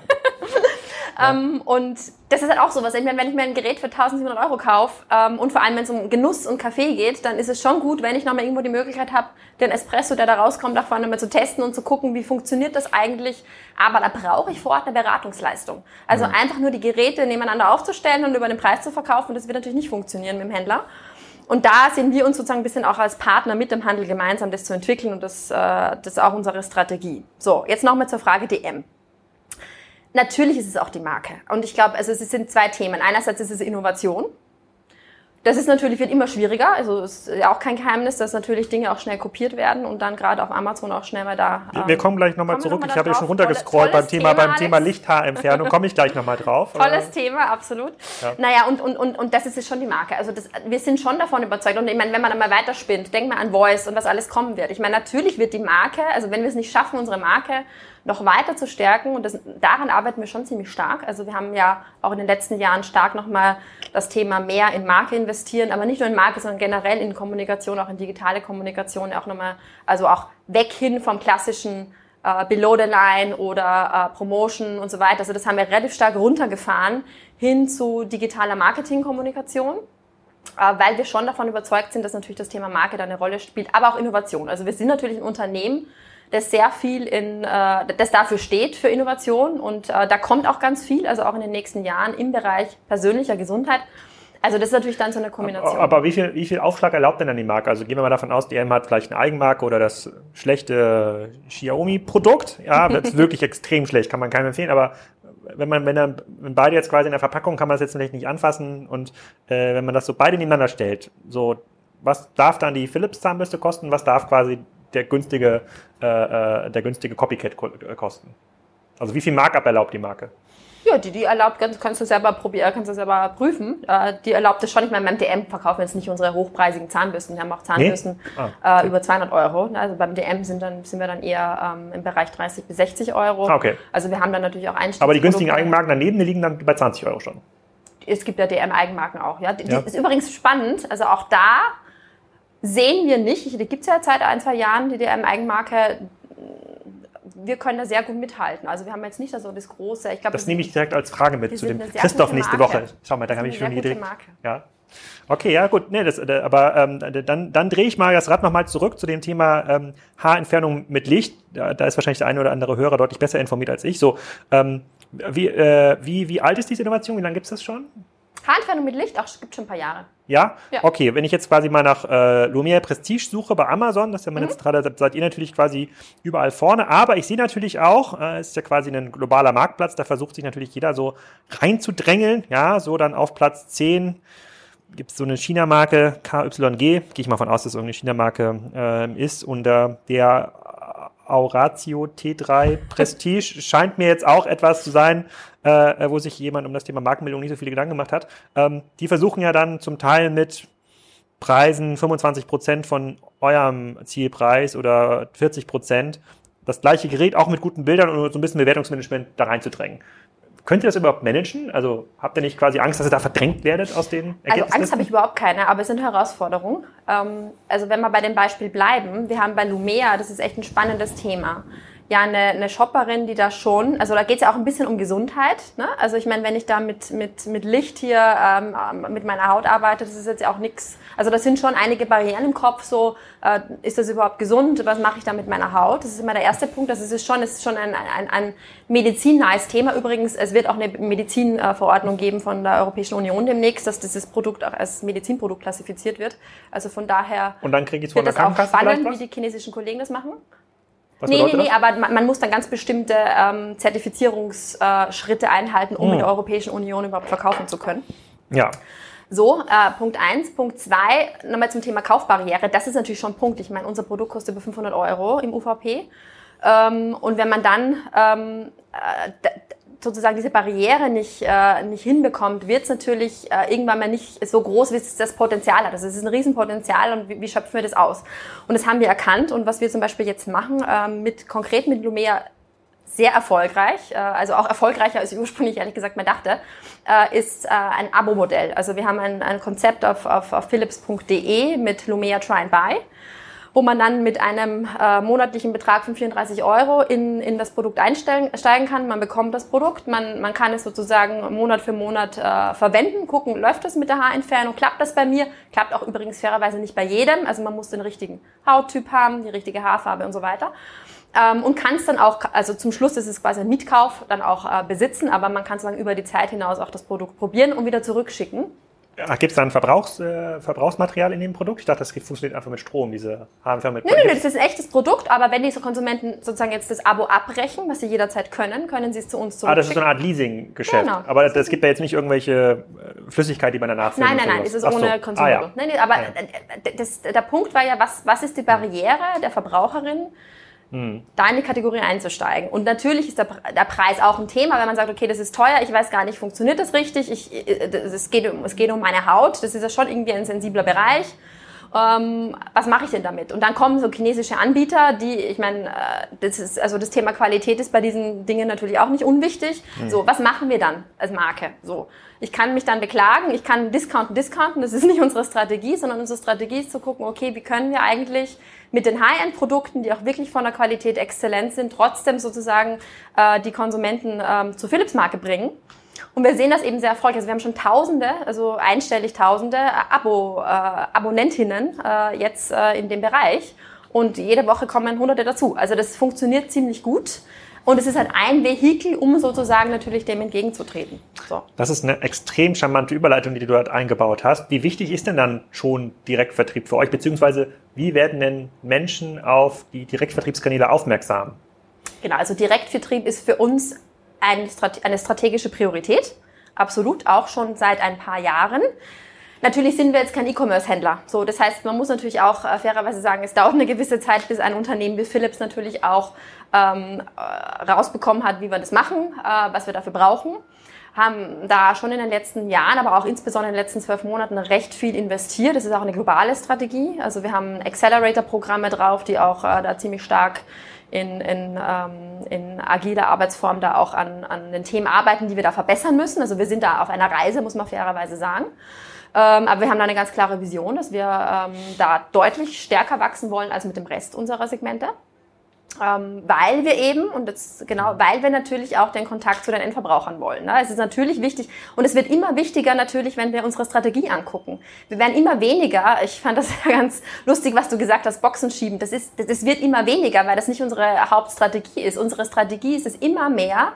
Ähm, und das ist halt auch sowas. Ich meine, wenn ich mir ein Gerät für 1700 Euro kaufe ähm, und vor allem, wenn es um Genuss und Kaffee geht, dann ist es schon gut, wenn ich nochmal irgendwo die Möglichkeit habe, den Espresso, der da rauskommt, auch vorne mal zu testen und zu gucken, wie funktioniert das eigentlich. Aber da brauche ich vor Ort eine Beratungsleistung. Also mhm. einfach nur die Geräte nebeneinander aufzustellen und über den Preis zu verkaufen, das wird natürlich nicht funktionieren mit dem Händler. Und da sehen wir uns sozusagen ein bisschen auch als Partner mit dem Handel gemeinsam, das zu entwickeln und das, äh, das ist auch unsere Strategie. So, jetzt nochmal zur Frage DM. Natürlich ist es auch die Marke. Und ich glaube, also es sind zwei Themen. Einerseits ist es Innovation. Das ist natürlich, wird immer schwieriger. Also es ist ja auch kein Geheimnis, dass natürlich Dinge auch schnell kopiert werden und dann gerade auf Amazon auch schnell mal da. Ähm, wir kommen gleich nochmal zurück. Noch mal ich habe ja schon runtergescrollt beim Thema, Thema, beim Thema Lichthaarentfernung. Komme ich gleich nochmal drauf. Tolles Thema, absolut. Ja. Naja, und, und, und, und das ist schon die Marke. Also das, wir sind schon davon überzeugt. Und ich meine, wenn man dann mal weiterspinnt, denkt mal an Voice und was alles kommen wird. Ich meine, natürlich wird die Marke, also wenn wir es nicht schaffen, unsere Marke noch weiter zu stärken. Und das, daran arbeiten wir schon ziemlich stark. Also wir haben ja auch in den letzten Jahren stark nochmal das Thema mehr in Marke investieren, aber nicht nur in Marke, sondern generell in Kommunikation, auch in digitale Kommunikation, auch nochmal, also auch weg hin vom klassischen äh, Below the Line oder äh, Promotion und so weiter. Also das haben wir relativ stark runtergefahren hin zu digitaler Marketingkommunikation äh, weil wir schon davon überzeugt sind, dass natürlich das Thema Marke da eine Rolle spielt, aber auch Innovation. Also wir sind natürlich ein Unternehmen, das sehr viel in, äh, das dafür steht für Innovation und äh, da kommt auch ganz viel, also auch in den nächsten Jahren im Bereich persönlicher Gesundheit. Also das ist natürlich dann so eine Kombination. Aber wie viel, wie viel Aufschlag erlaubt denn dann die Marke? Also gehen wir mal davon aus, die M hat vielleicht eine Eigenmarke oder das schlechte Xiaomi-Produkt. Ja, das ist wirklich extrem schlecht, kann man keinem empfehlen. Aber wenn man, wenn, dann, wenn beide jetzt quasi in der Verpackung, kann man das jetzt vielleicht nicht anfassen. Und äh, wenn man das so beide nebeneinander stellt, so was darf dann die Philips Zahnbürste kosten? Was darf quasi der günstige, äh, äh, der günstige Copycat äh, kosten. Also wie viel Markup erlaubt die Marke? Ja, die, die erlaubt, kannst, du selber probieren, kannst du selber prüfen. Äh, die erlaubt es schon. Ich meine, beim DM verkaufen wir jetzt nicht unsere hochpreisigen Zahnbürsten. Wir haben auch Zahnbürsten nee? ah, okay. äh, über 200 Euro. Also beim DM sind, dann, sind wir dann eher ähm, im Bereich 30 bis 60 Euro. Ah, okay. Also wir haben dann natürlich auch Einstiegs Aber die günstigen Eigenmarken daneben, die liegen dann bei 20 Euro schon. Es gibt ja DM-Eigenmarken auch. Ja, die, ja. ist übrigens spannend. Also auch da sehen wir nicht. Die gibt es ja seit ein, zwei Jahren, die DM-Eigenmarke. Wir können da sehr gut mithalten. Also wir haben jetzt nicht so das große. Ich glaub, das nehme ich direkt als Frage mit zu dem Christoph nächste Woche. Schau mal, da habe ich schon die Idee. Ja. Okay, ja gut, nee, das, äh, aber ähm, dann, dann drehe ich mal das Rad nochmal zurück zu dem Thema ähm, Haarentfernung mit Licht. Da, da ist wahrscheinlich der eine oder andere Hörer deutlich besser informiert als ich. So, ähm, wie, äh, wie, wie alt ist diese Innovation? Wie lange gibt es das schon? Haarentfernung mit Licht, auch gibt schon ein paar Jahre. Ja? ja? Okay, wenn ich jetzt quasi mal nach äh, Lumiere Prestige suche bei Amazon, das ist ja meine mhm. Zentrale, seid ihr natürlich quasi überall vorne. Aber ich sehe natürlich auch, äh, ist ja quasi ein globaler Marktplatz, da versucht sich natürlich jeder so reinzudrängeln. Ja, so dann auf Platz 10 gibt es so eine China-Marke, KYG, gehe ich mal von aus, dass es irgendeine China-Marke äh, ist. Und äh, der Auratio T3 Prestige scheint mir jetzt auch etwas zu sein, äh, wo sich jemand um das Thema Markenbildung nicht so viele Gedanken gemacht hat. Ähm, die versuchen ja dann zum Teil mit Preisen 25 Prozent von eurem Zielpreis oder 40 Prozent das gleiche Gerät auch mit guten Bildern und so ein bisschen Bewertungsmanagement da reinzudrängen. Könnt ihr das überhaupt managen? Also habt ihr nicht quasi Angst, dass ihr da verdrängt werdet aus den Ergebnissen? Also Angst habe ich überhaupt keine, aber es sind Herausforderungen. Ähm, also wenn wir bei dem Beispiel bleiben, wir haben bei Lumea, das ist echt ein spannendes Thema ja eine, eine Shopperin, die da schon, also da geht es ja auch ein bisschen um Gesundheit. Ne? Also ich meine, wenn ich da mit, mit, mit Licht hier ähm, mit meiner Haut arbeite, das ist jetzt ja auch nichts. Also das sind schon einige Barrieren im Kopf, so äh, ist das überhaupt gesund, was mache ich da mit meiner Haut? Das ist immer der erste Punkt, das ist schon, das ist schon ein, ein, ein medizinnahes Thema. Übrigens, es wird auch eine Medizinverordnung geben von der Europäischen Union demnächst, dass dieses Produkt auch als Medizinprodukt klassifiziert wird. Also von daher Und dann kriege ich wird das auch spannend, wie die chinesischen Kollegen das machen. Was nee, nee, nee, aber man, man, muss dann ganz bestimmte ähm, Zertifizierungsschritte einhalten, um hm. in der Europäischen Union überhaupt verkaufen zu können. Ja. So, äh, Punkt eins, Punkt zwei, nochmal zum Thema Kaufbarriere. Das ist natürlich schon ein Punkt. Ich meine, unser Produkt kostet über 500 Euro im UVP. Ähm, und wenn man dann ähm, äh, sozusagen diese Barriere nicht, äh, nicht hinbekommt, wird es natürlich äh, irgendwann mal nicht so groß, wie es das Potenzial hat. Also es ist ein Riesenpotenzial und wie, wie schöpfen wir das aus? Und das haben wir erkannt und was wir zum Beispiel jetzt machen, äh, mit konkret mit Lumea sehr erfolgreich, äh, also auch erfolgreicher als ich ursprünglich ehrlich gesagt mal dachte, äh, ist äh, ein Abo-Modell. Also wir haben ein, ein Konzept auf, auf, auf philips.de mit Lumea Try and Buy wo man dann mit einem äh, monatlichen Betrag von 34 Euro in, in das Produkt einsteigen kann. Man bekommt das Produkt, man, man kann es sozusagen Monat für Monat äh, verwenden, gucken, läuft das mit der Haarentfernung, klappt das bei mir, klappt auch übrigens fairerweise nicht bei jedem, also man muss den richtigen Hauttyp haben, die richtige Haarfarbe und so weiter. Ähm, und kann es dann auch, also zum Schluss ist es quasi ein Mietkauf, dann auch äh, besitzen, aber man kann sozusagen über die Zeit hinaus auch das Produkt probieren und wieder zurückschicken. Gibt es da ein Verbrauchs, äh, Verbrauchsmaterial in dem Produkt? Ich dachte, das funktioniert einfach mit Strom, diese Haarentfernung mit Nein, nein, das ist ein echtes Produkt, aber wenn diese Konsumenten sozusagen jetzt das Abo abbrechen, was sie jederzeit können, können sie es zu uns zurückschicken. Ah, das ist so eine Art Leasing-Geschäft. Genau. Aber es gibt da jetzt nicht irgendwelche äh, Flüssigkeit, die man danach füllt? Nein, nein, nein, es ist ohne so. Konsum. Ah, ja. nein, nein, aber ah, ja. das, der Punkt war ja, was, was ist die Barriere der Verbraucherin, hm. da in die Kategorie einzusteigen. Und natürlich ist der, der, Preis auch ein Thema, wenn man sagt, okay, das ist teuer, ich weiß gar nicht, funktioniert das richtig, ich, äh, es, geht um, es geht um meine Haut, das ist ja schon irgendwie ein sensibler Bereich. Ähm, was mache ich denn damit? Und dann kommen so chinesische Anbieter, die, ich meine, äh, das ist, also das Thema Qualität ist bei diesen Dingen natürlich auch nicht unwichtig. Mhm. So, was machen wir dann als Marke? So, ich kann mich dann beklagen, ich kann discounten, discounten, das ist nicht unsere Strategie, sondern unsere Strategie ist zu gucken, okay, wie können wir eigentlich mit den High-End-Produkten, die auch wirklich von der Qualität exzellent sind, trotzdem sozusagen äh, die Konsumenten ähm, zur Philips-Marke bringen. Und wir sehen das eben sehr erfolgreich. Also wir haben schon Tausende, also einstellig Tausende äh, Abo, äh, Abonnentinnen äh, jetzt äh, in dem Bereich. Und jede Woche kommen Hunderte dazu. Also das funktioniert ziemlich gut. Und es ist halt ein Vehikel, um sozusagen natürlich dem entgegenzutreten. So. Das ist eine extrem charmante Überleitung, die du dort eingebaut hast. Wie wichtig ist denn dann schon Direktvertrieb für euch? Beziehungsweise wie werden denn Menschen auf die Direktvertriebskanäle aufmerksam? Genau, also Direktvertrieb ist für uns eine strategische Priorität. Absolut, auch schon seit ein paar Jahren. Natürlich sind wir jetzt kein E-Commerce-Händler. So, das heißt, man muss natürlich auch äh, fairerweise sagen, es dauert eine gewisse Zeit, bis ein Unternehmen wie Philips natürlich auch ähm, äh, rausbekommen hat, wie wir das machen, äh, was wir dafür brauchen. Haben da schon in den letzten Jahren, aber auch insbesondere in den letzten zwölf Monaten recht viel investiert. Das ist auch eine globale Strategie. Also wir haben Accelerator-Programme drauf, die auch äh, da ziemlich stark in, in, ähm, in agiler Arbeitsform da auch an, an den Themen arbeiten, die wir da verbessern müssen. Also wir sind da auf einer Reise, muss man fairerweise sagen. Ähm, aber wir haben da eine ganz klare Vision, dass wir ähm, da deutlich stärker wachsen wollen als mit dem Rest unserer Segmente. Ähm, weil wir eben, und das, genau, weil wir natürlich auch den Kontakt zu den Endverbrauchern wollen. Ne? Es ist natürlich wichtig und es wird immer wichtiger natürlich, wenn wir unsere Strategie angucken. Wir werden immer weniger, ich fand das ja ganz lustig, was du gesagt hast, Boxen schieben. Das, ist, das, das wird immer weniger, weil das nicht unsere Hauptstrategie ist. Unsere Strategie ist es immer mehr,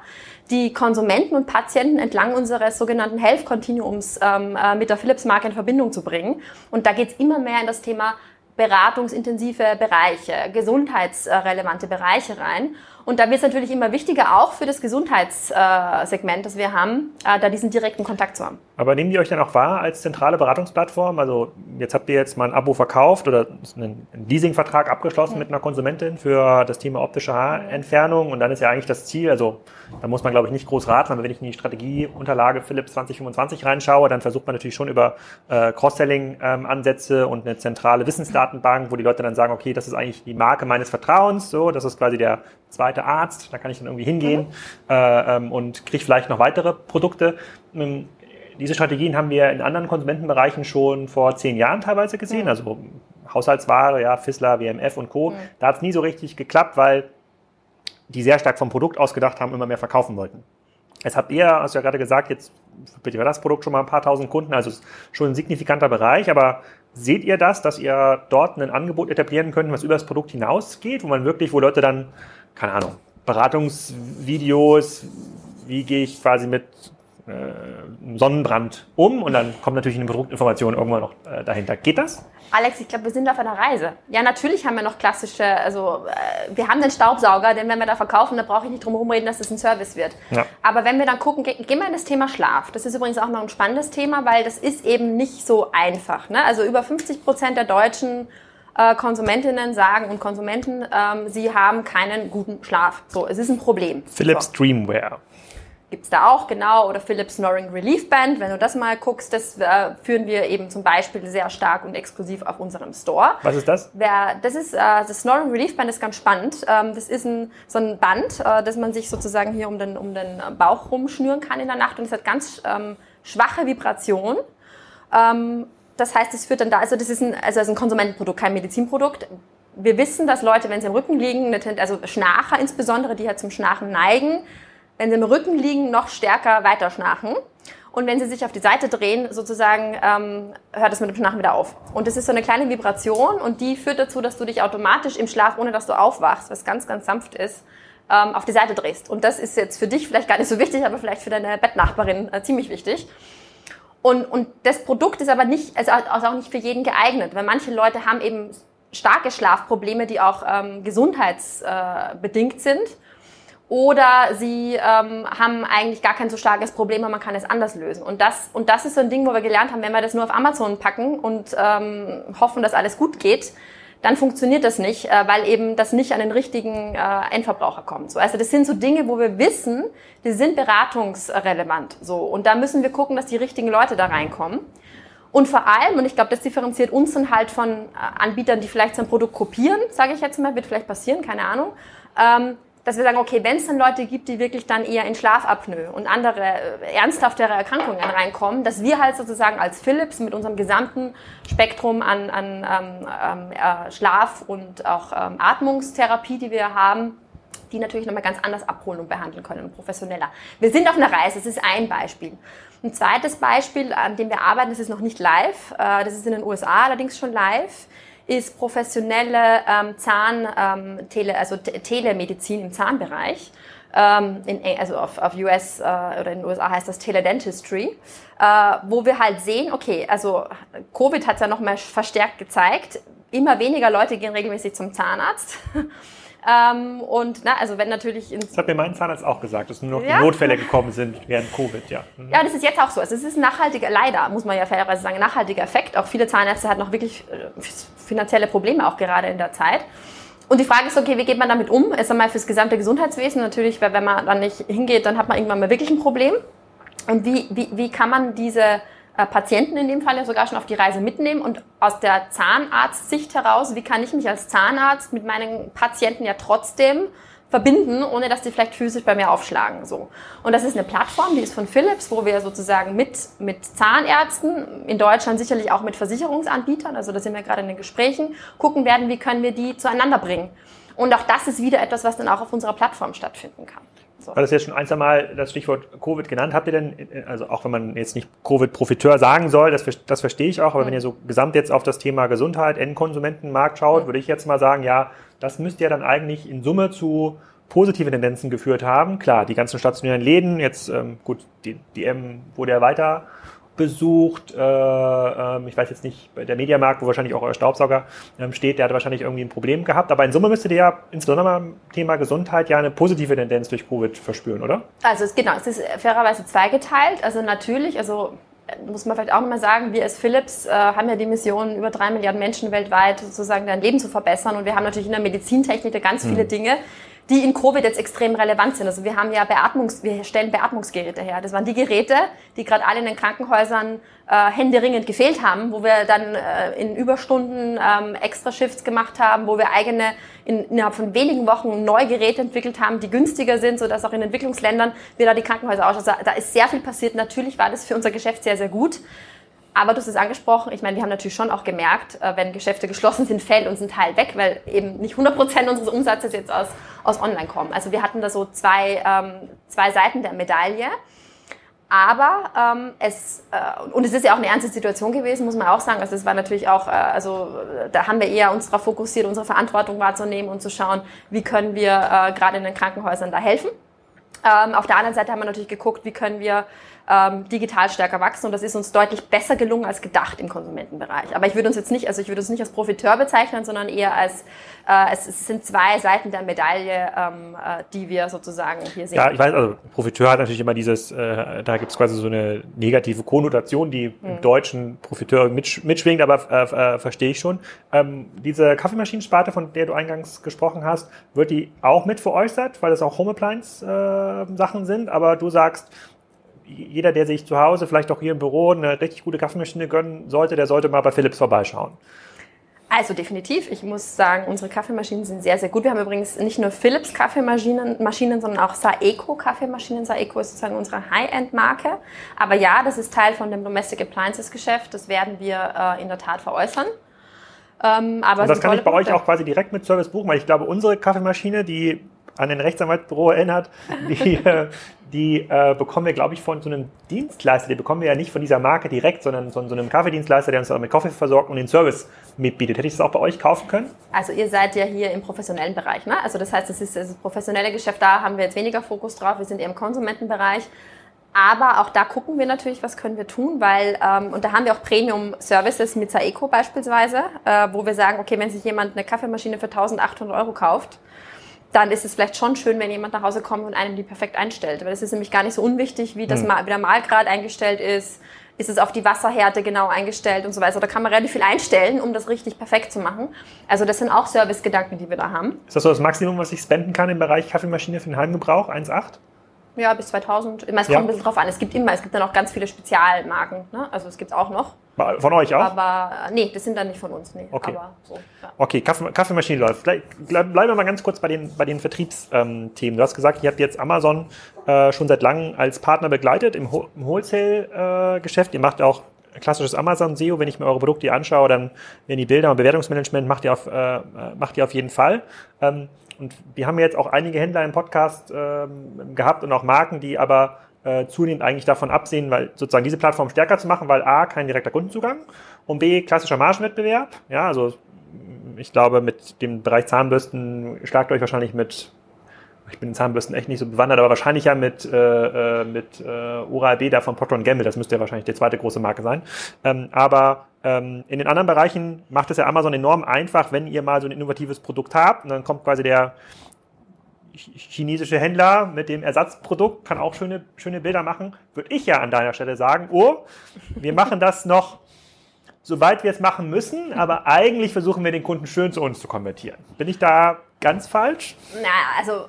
die Konsumenten und Patienten entlang unseres sogenannten Health Continuums ähm, äh, mit der Philips-Marke in Verbindung zu bringen. Und da geht es immer mehr in das Thema beratungsintensive Bereiche, gesundheitsrelevante Bereiche rein. Und da wird es natürlich immer wichtiger, auch für das Gesundheitssegment, das wir haben, äh, da diesen direkten Kontakt zu haben. Aber nehmen die euch dann auch wahr als zentrale Beratungsplattform? Also jetzt habt ihr jetzt mal ein Abo verkauft oder einen Leasingvertrag abgeschlossen mhm. mit einer Konsumentin für das Thema optische Haarentfernung und dann ist ja eigentlich das Ziel, also da muss man glaube ich nicht groß raten, aber wenn ich in die Strategieunterlage Philips 2025 reinschaue, dann versucht man natürlich schon über äh, Cross-Selling-Ansätze ähm, und eine zentrale Wissensdatenbank, wo die Leute dann sagen, okay, das ist eigentlich die Marke meines Vertrauens, so, das ist quasi der zweite Arzt, da kann ich dann irgendwie hingehen mhm. äh, ähm, und kriege vielleicht noch weitere Produkte. Ähm, diese Strategien haben wir in anderen Konsumentenbereichen schon vor zehn Jahren teilweise gesehen, mhm. also Haushaltsware, ja, Fissler, WMF und Co. Mhm. Da hat es nie so richtig geklappt, weil die sehr stark vom Produkt ausgedacht haben, immer mehr verkaufen wollten. Jetzt habt ihr, hast du ja gerade gesagt, jetzt bitte das Produkt schon mal ein paar tausend Kunden, also ist schon ein signifikanter Bereich, aber seht ihr das, dass ihr dort ein Angebot etablieren könnt, was über das Produkt hinausgeht, wo man wirklich, wo Leute dann keine Ahnung, Beratungsvideos, wie gehe ich quasi mit äh, Sonnenbrand um und dann kommt natürlich eine Produktinformation irgendwann noch äh, dahinter. Geht das? Alex, ich glaube, wir sind auf einer Reise. Ja, natürlich haben wir noch klassische, also äh, wir haben den Staubsauger, den wenn wir da verkaufen, da brauche ich nicht drum herum reden, dass das ein Service wird. Ja. Aber wenn wir dann gucken, ge gehen wir in das Thema Schlaf. Das ist übrigens auch noch ein spannendes Thema, weil das ist eben nicht so einfach. Ne? Also über 50 Prozent der Deutschen äh, Konsumentinnen sagen und Konsumenten, ähm, sie haben keinen guten Schlaf. So, es ist ein Problem. Philips so. Dreamwear gibt es da auch, genau, oder Philips Snoring Relief Band. Wenn du das mal guckst, das äh, führen wir eben zum Beispiel sehr stark und exklusiv auf unserem Store. Was ist das? Wer, das ist, äh, das Snoring Relief Band ist ganz spannend. Ähm, das ist ein, so ein Band, äh, das man sich sozusagen hier um den, um den Bauch rumschnüren kann in der Nacht und es hat ganz ähm, schwache Vibration. Ähm, das heißt, es führt dann da, also das ist ein, also ein Konsumentenprodukt, kein Medizinprodukt. Wir wissen, dass Leute, wenn sie im Rücken liegen, also Schnarcher insbesondere, die halt zum Schnarchen neigen, wenn sie im Rücken liegen, noch stärker weiterschnarchen. Und wenn sie sich auf die Seite drehen, sozusagen, ähm, hört es mit dem Schnarchen wieder auf. Und das ist so eine kleine Vibration und die führt dazu, dass du dich automatisch im Schlaf, ohne dass du aufwachst, was ganz, ganz sanft ist, ähm, auf die Seite drehst. Und das ist jetzt für dich vielleicht gar nicht so wichtig, aber vielleicht für deine Bettnachbarin äh, ziemlich wichtig. Und, und das Produkt ist aber nicht, also, auch nicht für jeden geeignet, weil manche Leute haben eben starke Schlafprobleme, die auch ähm, gesundheitsbedingt äh, sind oder sie ähm, haben eigentlich gar kein so starkes Problem, aber man kann es anders lösen. Und das, und das ist so ein Ding, wo wir gelernt haben, wenn wir das nur auf Amazon packen und ähm, hoffen, dass alles gut geht, dann funktioniert das nicht, äh, weil eben das nicht an den richtigen äh, Endverbraucher kommt. So, also das sind so Dinge, wo wir wissen, die sind beratungsrelevant. So, und da müssen wir gucken, dass die richtigen Leute da reinkommen. Und vor allem, und ich glaube, das differenziert uns dann halt von äh, Anbietern, die vielleicht so ein Produkt kopieren, sage ich jetzt mal, wird vielleicht passieren, keine Ahnung. Ähm, dass wir sagen, okay, wenn es dann Leute gibt, die wirklich dann eher in Schlafapnoe und andere äh, ernsthaftere Erkrankungen reinkommen, dass wir halt sozusagen als Philips mit unserem gesamten Spektrum an, an ähm, ähm, äh, Schlaf- und auch ähm, Atmungstherapie, die wir haben, die natürlich nochmal ganz anders abholen und behandeln können und professioneller. Wir sind auf einer Reise, das ist ein Beispiel. Ein zweites Beispiel, an dem wir arbeiten, das ist noch nicht live, äh, das ist in den USA allerdings schon live ist professionelle ähm, Zahn, ähm, Tele, also Telemedizin im Zahnbereich. Ähm, in, also auf, auf US äh, oder in den USA heißt das Teledentistry, äh, wo wir halt sehen, okay, also Covid hat ja noch mal verstärkt gezeigt, immer weniger Leute gehen regelmäßig zum Zahnarzt. Ähm, und na, also wenn natürlich Das hat mir mein Zahnarzt auch gesagt, dass nur noch ja. Notfälle gekommen sind während Covid, ja. Mhm. Ja, das ist jetzt auch so. Also es ist ein nachhaltiger, leider, muss man ja fairerweise sagen, ein nachhaltiger Effekt. Auch viele Zahnärzte hatten noch wirklich äh, finanzielle Probleme auch gerade in der Zeit. Und die Frage ist, okay, wie geht man damit um? Ist einmal fürs gesamte Gesundheitswesen natürlich, weil wenn man dann nicht hingeht, dann hat man irgendwann mal wirklich ein Problem. Und wie, wie, wie kann man diese Patienten in dem Fall ja sogar schon auf die Reise mitnehmen und aus der Zahnarztsicht heraus, wie kann ich mich als Zahnarzt mit meinen Patienten ja trotzdem verbinden, ohne dass die vielleicht physisch bei mir aufschlagen. So. Und das ist eine Plattform, die ist von Philips, wo wir sozusagen mit, mit Zahnärzten, in Deutschland sicherlich auch mit Versicherungsanbietern, also da sind wir gerade in den Gesprächen, gucken werden, wie können wir die zueinander bringen. Und auch das ist wieder etwas, was dann auch auf unserer Plattform stattfinden kann. So. Du hast jetzt schon ein, zwei Mal das Stichwort Covid genannt. Habt ihr denn, also auch wenn man jetzt nicht Covid-Profiteur sagen soll, das, das verstehe ich auch, aber mhm. wenn ihr so gesamt jetzt auf das Thema Gesundheit, Endkonsumentenmarkt schaut, mhm. würde ich jetzt mal sagen, ja, das müsste ja dann eigentlich in Summe zu positive Tendenzen geführt haben. Klar, die ganzen stationären Läden, jetzt ähm, gut, die, die M wurde ja weiter besucht. Äh, äh, ich weiß jetzt nicht, der Mediamarkt, wo wahrscheinlich auch euer Staubsauger ähm, steht, der hat wahrscheinlich irgendwie ein Problem gehabt. Aber in Summe müsstet ihr ja insbesondere beim Thema Gesundheit ja eine positive Tendenz durch Covid verspüren, oder? Also es, genau, es ist fairerweise zweigeteilt. Also natürlich, also muss man vielleicht auch nochmal sagen, wir als Philips äh, haben ja die Mission, über drei Milliarden Menschen weltweit sozusagen dein Leben zu verbessern. Und wir haben natürlich in der Medizintechnik da ganz viele mhm. Dinge, die in Covid jetzt extrem relevant sind. Also wir haben ja Beatmungs, wir stellen Beatmungsgeräte her. Das waren die Geräte, die gerade alle in den Krankenhäusern äh, händeringend gefehlt haben, wo wir dann äh, in Überstunden ähm, extra Shifts gemacht haben, wo wir eigene in, innerhalb von wenigen Wochen neue Geräte entwickelt haben, die günstiger sind, sodass auch in Entwicklungsländern wir da die Krankenhäuser ausschauen. Also da ist sehr viel passiert. Natürlich war das für unser Geschäft sehr, sehr gut. Aber du hast es angesprochen, ich meine, wir haben natürlich schon auch gemerkt, äh, wenn Geschäfte geschlossen sind, fällt uns ein Teil weg, weil eben nicht 100 Prozent unseres Umsatzes jetzt aus, aus Online kommen. Also wir hatten da so zwei, ähm, zwei Seiten der Medaille. Aber ähm, es äh, und es ist ja auch eine ernste Situation gewesen, muss man auch sagen. Also es war natürlich auch, äh, also da haben wir eher uns darauf fokussiert, unsere Verantwortung wahrzunehmen und zu schauen, wie können wir äh, gerade in den Krankenhäusern da helfen. Ähm, auf der anderen Seite haben wir natürlich geguckt, wie können wir ähm, digital stärker wachsen und das ist uns deutlich besser gelungen als gedacht im Konsumentenbereich. Aber ich würde uns jetzt nicht, also ich würde uns nicht als Profiteur bezeichnen, sondern eher als äh, es, es, sind zwei Seiten der Medaille, ähm, äh, die wir sozusagen hier sehen. Ja, ich weiß, also Profiteur hat natürlich immer dieses, äh, da gibt es quasi so eine negative Konnotation, die hm. im Deutschen Profiteur mitsch mitschwingt, aber äh, äh, verstehe ich schon. Ähm, diese Kaffeemaschinensparte, von der du eingangs gesprochen hast, wird die auch mit veräußert, weil das auch Home Appliance äh, Sachen sind, aber du sagst, jeder, der sich zu Hause, vielleicht auch hier im Büro, eine richtig gute Kaffeemaschine gönnen sollte, der sollte mal bei Philips vorbeischauen. Also definitiv. Ich muss sagen, unsere Kaffeemaschinen sind sehr, sehr gut. Wir haben übrigens nicht nur Philips Kaffeemaschinen, Maschinen, sondern auch Saeco Kaffeemaschinen. Saeco ist sozusagen unsere High-End-Marke. Aber ja, das ist Teil von dem Domestic Appliances Geschäft. Das werden wir äh, in der Tat veräußern. Ähm, aber Und das kann ich bei Punkte. euch auch quasi direkt mit Service buchen, weil ich glaube, unsere Kaffeemaschine, die an den Rechtsanwaltsbüro erinnert, die, äh, die äh, bekommen wir, glaube ich, von so einem Dienstleister. Die bekommen wir ja nicht von dieser Marke direkt, sondern von so einem Kaffeedienstleister, der uns mit Kaffee versorgt und den Service mitbietet. Hätte ich das auch bei euch kaufen können? Also ihr seid ja hier im professionellen Bereich, ne? Also das heißt, das ist das professionelle Geschäft, da haben wir jetzt weniger Fokus drauf. Wir sind eher im Konsumentenbereich. Aber auch da gucken wir natürlich, was können wir tun, weil, ähm, und da haben wir auch Premium-Services mit Saeco beispielsweise, äh, wo wir sagen, okay, wenn sich jemand eine Kaffeemaschine für 1800 Euro kauft, dann ist es vielleicht schon schön, wenn jemand nach Hause kommt und einem die perfekt einstellt. Weil es ist nämlich gar nicht so unwichtig, wie, das, mhm. wie der Malgrad eingestellt ist. Ist es auf die Wasserhärte genau eingestellt und so weiter. Da kann man relativ viel einstellen, um das richtig perfekt zu machen. Also das sind auch Service-Gedanken, die wir da haben. Ist das so das Maximum, was ich spenden kann im Bereich Kaffeemaschine für den Heimgebrauch? 1,8? Ja, bis 2000. Es kommt ja. ein bisschen drauf an. Es gibt immer, es gibt dann auch ganz viele Spezialmarken. Ne? Also es gibt auch noch. Von euch auch? Aber nee, das sind dann nicht von uns. Nee. Okay. So, ja. Okay, Kaffee, Kaffeemaschine läuft. Bleiben wir mal ganz kurz bei den, bei den Vertriebsthemen. Du hast gesagt, ihr habt jetzt Amazon äh, schon seit langem als Partner begleitet im, im Wholesale-Geschäft. Äh, ihr macht auch klassisches Amazon SEO. Wenn ich mir eure Produkte anschaue, dann werden die Bilder und Bewertungsmanagement macht ihr auf, äh, macht ihr auf jeden Fall. Ähm, und wir haben jetzt auch einige Händler im Podcast ähm, gehabt und auch Marken, die aber äh, zunehmend eigentlich davon absehen, weil sozusagen diese Plattform stärker zu machen, weil A, kein direkter Kundenzugang und B, klassischer Margenwettbewerb. Ja, also ich glaube, mit dem Bereich Zahnbürsten schlagt euch wahrscheinlich mit, ich bin in Zahnbürsten echt nicht so bewandert, aber wahrscheinlich ja mit, äh, äh mit äh, Oral-B da von Procter Gamble, das müsste ja wahrscheinlich die zweite große Marke sein. Ähm, aber ähm, in den anderen Bereichen macht es ja Amazon enorm einfach, wenn ihr mal so ein innovatives Produkt habt und dann kommt quasi der chinesische Händler mit dem Ersatzprodukt, kann auch schöne, schöne Bilder machen, würde ich ja an deiner Stelle sagen, oh, wir machen das noch soweit wir es machen müssen, aber eigentlich versuchen wir den Kunden schön zu uns zu konvertieren. Bin ich da ganz falsch? Na, also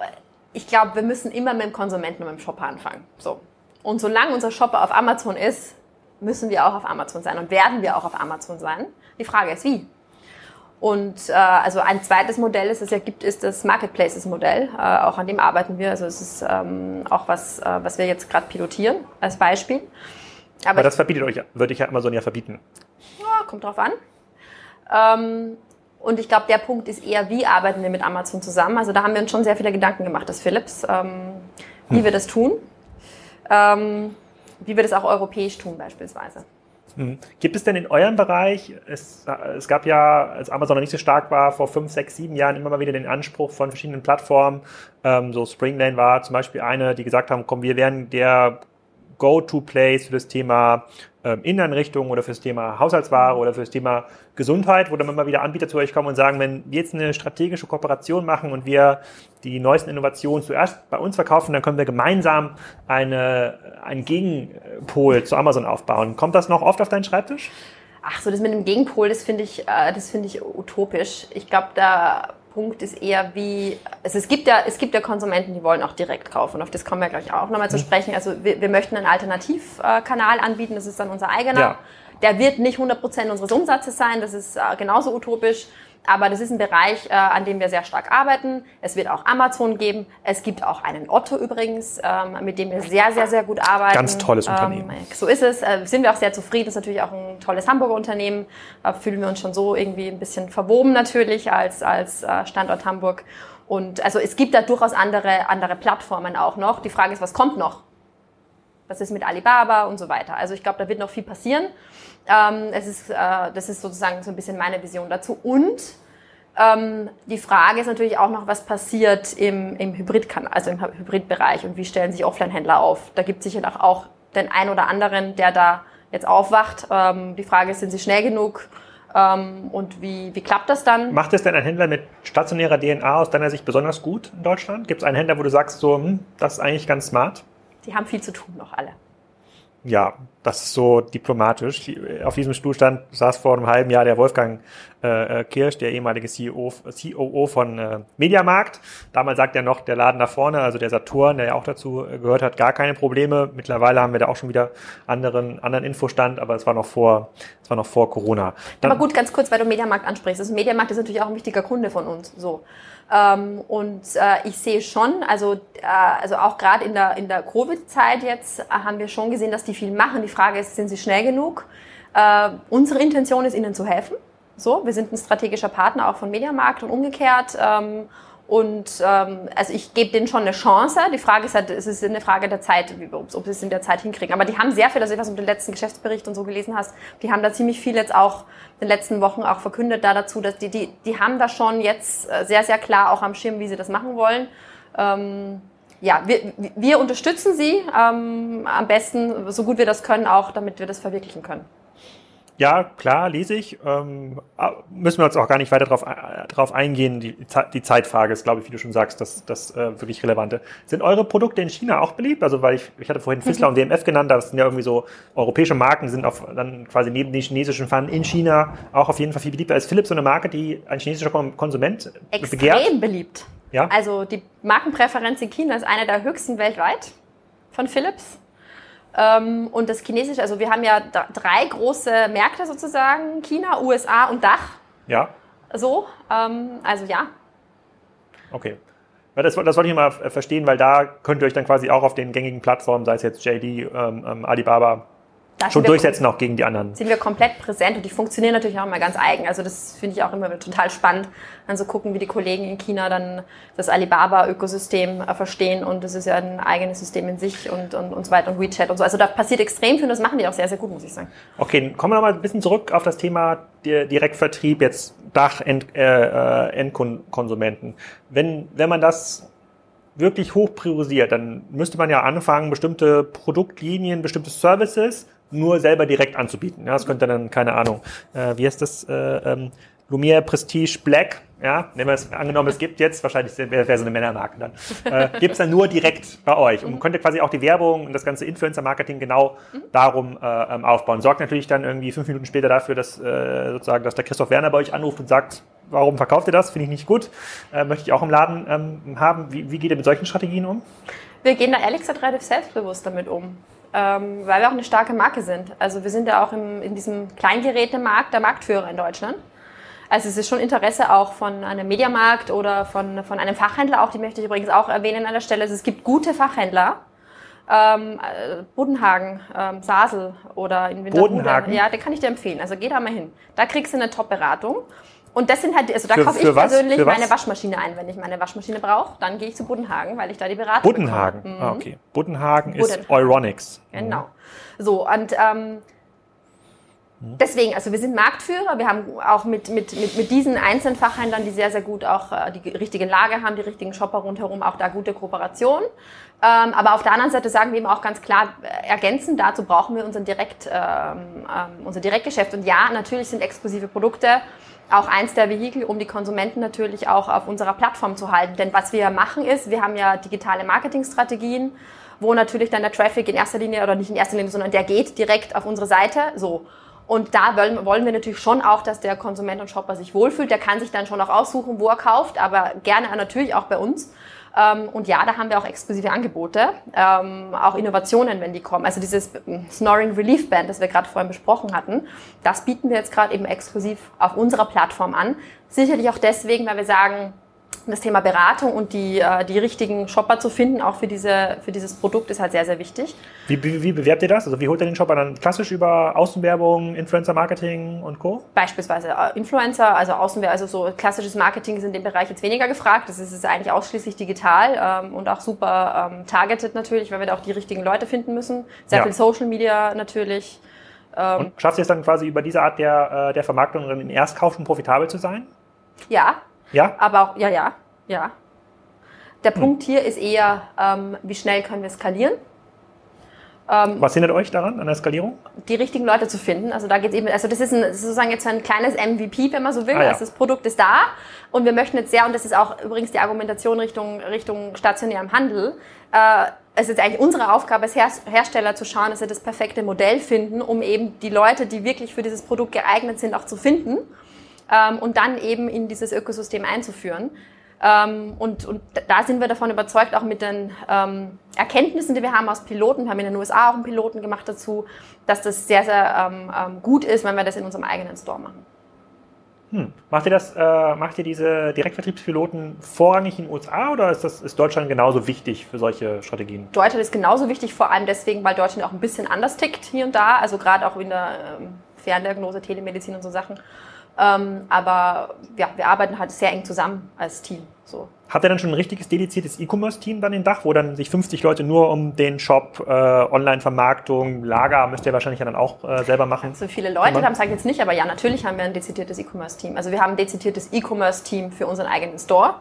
ich glaube, wir müssen immer mit dem Konsumenten und mit dem Shopper anfangen. So. Und solange unser Shopper auf Amazon ist, müssen wir auch auf Amazon sein und werden wir auch auf Amazon sein. Die Frage ist, wie? Und äh, also ein zweites Modell, das es ja gibt, ist das Marketplaces-Modell. Äh, auch an dem arbeiten wir. Also es ist ähm, auch was, äh, was wir jetzt gerade pilotieren als Beispiel. Aber, Aber das verbietet euch, würde ich ja Amazon ja verbieten. Ja, kommt drauf an. Ähm, und ich glaube, der Punkt ist eher, wie arbeiten wir mit Amazon zusammen? Also da haben wir uns schon sehr viele Gedanken gemacht, das Philips, ähm, wie hm. wir das tun. Ähm, wie wir das auch europäisch tun beispielsweise. Mhm. Gibt es denn in eurem Bereich, es, es, gab ja, als Amazon noch nicht so stark war, vor fünf, sechs, sieben Jahren immer mal wieder den Anspruch von verschiedenen Plattformen, ähm, so Springlane war zum Beispiel eine, die gesagt haben, komm, wir werden der Go-to-Place für das Thema Inneneinrichtungen oder für das Thema Haushaltsware oder für das Thema Gesundheit, wo dann immer wieder Anbieter zu euch kommen und sagen, wenn wir jetzt eine strategische Kooperation machen und wir die neuesten Innovationen zuerst bei uns verkaufen, dann können wir gemeinsam eine, einen Gegenpol zu Amazon aufbauen. Kommt das noch oft auf deinen Schreibtisch? Ach so, das mit dem Gegenpol, das finde ich, äh, das finde ich utopisch. Ich glaube, da Punkt ist eher wie, also es gibt ja, es gibt ja Konsumenten, die wollen auch direkt kaufen. Auf das kommen wir gleich auch nochmal zu mhm. sprechen. Also wir, wir möchten einen Alternativkanal anbieten, das ist dann unser eigener. Ja. Der wird nicht 100 Prozent unseres Umsatzes sein, das ist äh, genauso utopisch. Aber das ist ein Bereich, äh, an dem wir sehr stark arbeiten. Es wird auch Amazon geben. Es gibt auch einen Otto übrigens, ähm, mit dem wir sehr, sehr, sehr gut arbeiten. Ganz tolles ähm, Unternehmen. So ist es. Äh, sind wir auch sehr zufrieden. Ist natürlich auch ein tolles Hamburger Unternehmen. Da fühlen wir uns schon so irgendwie ein bisschen verwoben natürlich als, als äh, Standort Hamburg. Und also es gibt da durchaus andere, andere Plattformen auch noch. Die Frage ist, was kommt noch? Was ist mit Alibaba und so weiter? Also ich glaube, da wird noch viel passieren. Ähm, es ist, äh, das ist sozusagen so ein bisschen meine Vision dazu. Und ähm, die Frage ist natürlich auch noch, was passiert im, im Hybridkanal, also im Hybridbereich und wie stellen sich Offline-Händler auf. Da gibt es sicher auch den einen oder anderen, der da jetzt aufwacht. Ähm, die Frage ist, sind sie schnell genug? Ähm, und wie, wie klappt das dann? Macht es denn ein Händler mit stationärer DNA aus deiner Sicht besonders gut in Deutschland? Gibt es einen Händler, wo du sagst, so, hm, das ist eigentlich ganz smart? Die haben viel zu tun noch alle ja, das ist so diplomatisch. Auf diesem Stuhl stand, saß vor einem halben Jahr der Wolfgang äh, äh Kirsch, der ehemalige CEO, COO von äh, Mediamarkt. Damals sagt er noch, der Laden da vorne, also der Saturn, der ja auch dazu äh, gehört hat, gar keine Probleme. Mittlerweile haben wir da auch schon wieder anderen, anderen Infostand, aber es war noch vor, es war noch vor Corona. Dann, aber gut, ganz kurz, weil du Mediamarkt ansprichst. Also Mediamarkt ist natürlich auch ein wichtiger Kunde von uns. So. Ähm, und äh, ich sehe schon, also, äh, also auch gerade in der, in der Covid-Zeit jetzt äh, haben wir schon gesehen, dass die viel machen. Die Frage ist, sind sie schnell genug? Äh, unsere Intention ist, ihnen zu helfen. So, wir sind ein strategischer Partner auch von Mediamarkt und umgekehrt. Ähm, und ähm, also ich gebe denen schon eine Chance. Die Frage ist halt, es ist eine Frage der Zeit, ob, sie es in der Zeit hinkriegen. Aber die haben sehr viel, also was du den letzten Geschäftsbericht und so gelesen hast, die haben da ziemlich viel jetzt auch in den letzten Wochen auch verkündet da dazu, dass die, die, die haben da schon jetzt äh, sehr, sehr klar auch am Schirm, wie sie das machen wollen. Ähm, ja, wir, wir unterstützen sie ähm, am besten, so gut wir das können, auch damit wir das verwirklichen können. Ja, klar, lese ich. Ähm, müssen wir uns auch gar nicht weiter darauf äh, drauf eingehen. Die, die Zeitfrage ist, glaube ich, wie du schon sagst, das, das äh, wirklich Relevante. Sind eure Produkte in China auch beliebt? Also, weil ich, ich hatte vorhin Fissler mhm. und WMF genannt, das sind ja irgendwie so europäische Marken, sind auf, dann quasi neben den chinesischen Pfannen in China auch auf jeden Fall viel beliebter. Ist Philips so eine Marke, die ein chinesischer Konsument Extrem begehrt? Extrem beliebt. Ja? Also, die Markenpräferenz in China ist eine der höchsten weltweit von Philips. Ähm, und das Chinesische, also wir haben ja drei große Märkte sozusagen, China, USA und Dach. Ja. So, ähm, also ja. Okay. Das, das wollte ich mal verstehen, weil da könnt ihr euch dann quasi auch auf den gängigen Plattformen, sei es jetzt JD, ähm, Alibaba, schon durchsetzen auch gegen die anderen. Sind wir komplett präsent und die funktionieren natürlich auch immer ganz eigen. Also das finde ich auch immer total spannend, dann so gucken, wie die Kollegen in China dann das Alibaba-Ökosystem äh, verstehen und das ist ja ein eigenes System in sich und, und, und so weiter und WeChat und so. Also da passiert extrem viel und das machen die auch sehr, sehr gut, muss ich sagen. Okay, kommen wir nochmal ein bisschen zurück auf das Thema Direktvertrieb, jetzt Dach-Endkonsumenten. Äh, wenn, wenn man das wirklich hoch priorisiert, dann müsste man ja anfangen, bestimmte Produktlinien, bestimmte Services nur selber direkt anzubieten. Ja, das könnte dann, keine Ahnung, äh, wie heißt das, äh, ähm, Lumiere Prestige Black, ja, nehmen wir es angenommen, es gibt jetzt, wahrscheinlich wäre wär so eine Männermarke dann, äh, gibt es dann nur direkt bei euch und mhm. könnte quasi auch die Werbung und das ganze Influencer-Marketing genau mhm. darum äh, ähm, aufbauen. Sorgt natürlich dann irgendwie fünf Minuten später dafür, dass äh, sozusagen, dass der Christoph Werner bei euch anruft und sagt, warum verkauft ihr das? Finde ich nicht gut. Äh, möchte ich auch im Laden ähm, haben. Wie, wie geht ihr mit solchen Strategien um? Wir gehen da ehrlich gesagt relativ selbstbewusst damit um ähm, weil wir auch eine starke Marke sind. Also wir sind ja auch im, in diesem Kleingerätemarkt der Marktführer in Deutschland. Also es ist schon Interesse auch von einem Mediamarkt oder von, von einem Fachhändler auch, die möchte ich übrigens auch erwähnen an der Stelle. Also es gibt gute Fachhändler, ähm, äh, Bodenhagen, ähm, Sasel oder in Winterhude. Bodenhagen? Ja, den kann ich dir empfehlen. Also geh da mal hin. Da kriegst du eine Top-Beratung. Und das sind halt, also da kaufe ich persönlich meine Waschmaschine ein. Wenn ich meine Waschmaschine brauche, dann gehe ich zu Buddenhagen, weil ich da die Beratung Buddenhagen, mhm. ah, okay. Buddenhagen ist Euronics. Genau. So, und ähm, Deswegen, also wir sind Marktführer, wir haben auch mit, mit, mit, mit diesen einzelnen Fachhändlern, die sehr, sehr gut auch äh, die richtige Lage haben, die richtigen Shopper rundherum, auch da gute Kooperation. Ähm, aber auf der anderen Seite sagen wir eben auch ganz klar, äh, ergänzend dazu brauchen wir unseren Direkt, ähm, ähm, unser Direktgeschäft. Und ja, natürlich sind exklusive Produkte auch eins der Vehikel, um die Konsumenten natürlich auch auf unserer Plattform zu halten. Denn was wir machen ist, wir haben ja digitale Marketingstrategien, wo natürlich dann der Traffic in erster Linie oder nicht in erster Linie, sondern der geht direkt auf unsere Seite. So. Und da wollen, wir natürlich schon auch, dass der Konsument und Shopper sich wohlfühlt. Der kann sich dann schon auch aussuchen, wo er kauft, aber gerne natürlich auch bei uns. Ähm, und ja, da haben wir auch exklusive Angebote, ähm, auch Innovationen, wenn die kommen. Also dieses Snoring Relief Band, das wir gerade vorhin besprochen hatten, das bieten wir jetzt gerade eben exklusiv auf unserer Plattform an. Sicherlich auch deswegen, weil wir sagen, das Thema Beratung und die, äh, die richtigen Shopper zu finden, auch für, diese, für dieses Produkt, ist halt sehr, sehr wichtig. Wie, wie, wie bewerbt ihr das? Also wie holt ihr den Shopper dann klassisch über Außenwerbung, Influencer-Marketing und Co.? Beispielsweise äh, Influencer, also Außenwerbung, also so klassisches Marketing ist in dem Bereich jetzt weniger gefragt. Das ist, ist eigentlich ausschließlich digital ähm, und auch super ähm, targeted natürlich, weil wir da auch die richtigen Leute finden müssen. Sehr ja. viel Social Media natürlich. Ähm, und schafft ihr es dann quasi über diese Art der, äh, der Vermarktung im Erstkauf schon profitabel zu sein? Ja, ja? Aber auch, ja, ja, ja. Der hm. Punkt hier ist eher, ähm, wie schnell können wir skalieren. Ähm, Was hindert euch daran, an der Skalierung? Die richtigen Leute zu finden. Also da geht eben, also das ist ein, sozusagen jetzt ein kleines MVP, wenn man so will. Ah, ja. Also das Produkt ist da und wir möchten jetzt sehr, und das ist auch übrigens die Argumentation Richtung, Richtung stationärem Handel, äh, es ist eigentlich unsere Aufgabe als Hersteller zu schauen, dass wir das perfekte Modell finden, um eben die Leute, die wirklich für dieses Produkt geeignet sind, auch zu finden ähm, und dann eben in dieses Ökosystem einzuführen. Ähm, und, und da sind wir davon überzeugt, auch mit den ähm, Erkenntnissen, die wir haben aus Piloten, wir haben in den USA auch einen Piloten gemacht dazu, dass das sehr, sehr ähm, ähm, gut ist, wenn wir das in unserem eigenen Store machen. Hm. Macht ihr das, äh, macht ihr diese Direktvertriebspiloten vorrangig in den USA oder ist das ist Deutschland genauso wichtig für solche Strategien? Deutschland ist genauso wichtig, vor allem deswegen, weil Deutschland auch ein bisschen anders tickt hier und da, also gerade auch in der ähm, Ferndiagnose, Telemedizin und so Sachen. Ähm, aber ja, wir arbeiten halt sehr eng zusammen als Team. So. Habt ihr dann schon ein richtiges dediziertes E-Commerce-Team dann in Dach, wo dann sich 50 Leute nur um den Shop, äh, Online-Vermarktung, Lager müsst ihr wahrscheinlich dann auch äh, selber machen? So viele Leute haben sage ich jetzt nicht, aber ja, natürlich haben wir ein dezidiertes E-Commerce-Team. Also wir haben ein dezidiertes E-Commerce-Team für unseren eigenen Store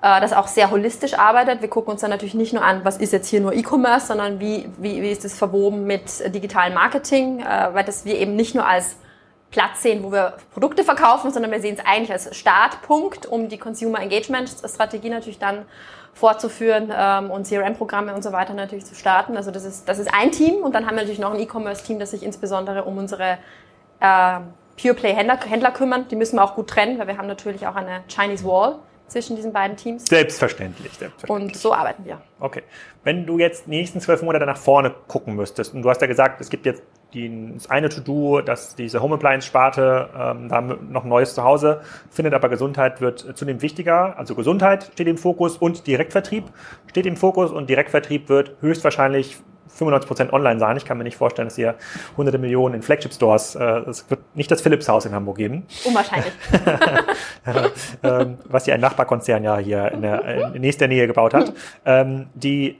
äh, das auch sehr holistisch arbeitet. Wir gucken uns dann natürlich nicht nur an, was ist jetzt hier nur E-Commerce, sondern wie, wie, wie ist es verwoben mit digitalem Marketing, äh, weil das wir eben nicht nur als Platz sehen, wo wir Produkte verkaufen, sondern wir sehen es eigentlich als Startpunkt, um die Consumer Engagement Strategie natürlich dann fortzuführen ähm, und CRM-Programme und so weiter natürlich zu starten. Also das ist, das ist ein Team und dann haben wir natürlich noch ein E-Commerce-Team, das sich insbesondere um unsere äh, Pure Play Händler, Händler kümmern. Die müssen wir auch gut trennen, weil wir haben natürlich auch eine Chinese Wall zwischen diesen beiden Teams. Selbstverständlich, selbstverständlich. Und so arbeiten wir. Okay. Wenn du jetzt die nächsten zwölf Monate nach vorne gucken müsstest, und du hast ja gesagt, es gibt jetzt die, das eine To-Do, dass diese Home Appliance-Sparte ähm, da noch ein neues Zuhause findet, aber Gesundheit wird zunehmend wichtiger. Also Gesundheit steht im Fokus und Direktvertrieb steht im Fokus und Direktvertrieb wird höchstwahrscheinlich 95% online sein. Ich kann mir nicht vorstellen, dass ihr hunderte Millionen in Flagship-Stores, äh, es wird nicht das Philips-Haus in Hamburg geben. Unwahrscheinlich. ähm, was ja ein Nachbarkonzern ja hier in, der, in nächster Nähe gebaut hat. Ähm, die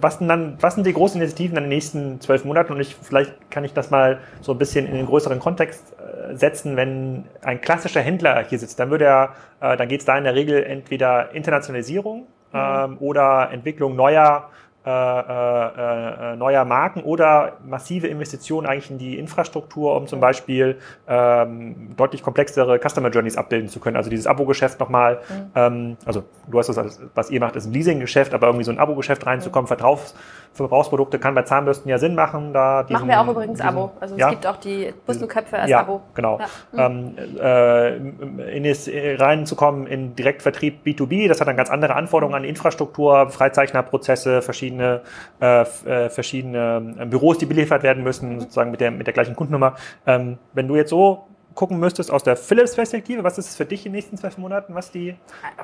was, denn dann, was sind die großen Initiativen in den nächsten zwölf Monaten? Und ich, vielleicht kann ich das mal so ein bisschen in den größeren Kontext äh, setzen. Wenn ein klassischer Händler hier sitzt, dann würde er, äh, dann geht es da in der Regel entweder Internationalisierung mhm. ähm, oder Entwicklung neuer äh, äh, äh, neuer Marken oder massive Investitionen eigentlich in die Infrastruktur, um zum Beispiel ähm, deutlich komplexere Customer Journeys abbilden zu können. Also dieses Abo-Geschäft nochmal, mhm. ähm, also du hast das, was ihr macht, ist ein Leasing-Geschäft, aber irgendwie so ein Abo-Geschäft reinzukommen, mhm. Vertraufs Verbrauchsprodukte kann bei Zahnbürsten ja Sinn machen. Da diesen, Machen wir auch übrigens diesen, Abo. Also es ja, gibt auch die Bustelköpfe als ja, Abo. Genau. Ja. Mhm. Ähm, äh, in es reinzukommen in Direktvertrieb B2B, das hat dann ganz andere Anforderungen an Infrastruktur, Freizeichnerprozesse, verschiedene, äh, äh verschiedene ähm, Büros, die beliefert werden müssen, mhm. sozusagen mit der, mit der gleichen Kundennummer. Ähm, wenn du jetzt so gucken müsstest aus der Philips-Perspektive, was ist es für dich in den nächsten zwölf Monaten, was die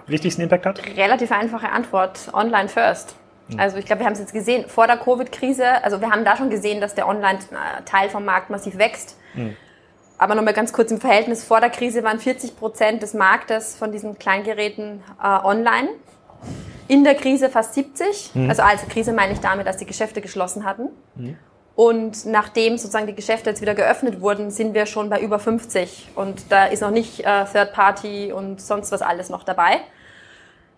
wichtigsten Impact hat? Relativ einfache Antwort. Online first. Hm. Also ich glaube, wir haben es jetzt gesehen, vor der Covid-Krise, also wir haben da schon gesehen, dass der Online-Teil vom Markt massiv wächst. Mhm. Aber nochmal ganz kurz im Verhältnis, vor der Krise waren 40 Prozent des Marktes von diesen Kleingeräten äh, online. In der Krise fast 70. Mhm. Also als Krise meine ich damit, dass die Geschäfte geschlossen hatten. Mhm. Und nachdem sozusagen die Geschäfte jetzt wieder geöffnet wurden, sind wir schon bei über 50. Und da ist noch nicht äh, Third Party und sonst was alles noch dabei.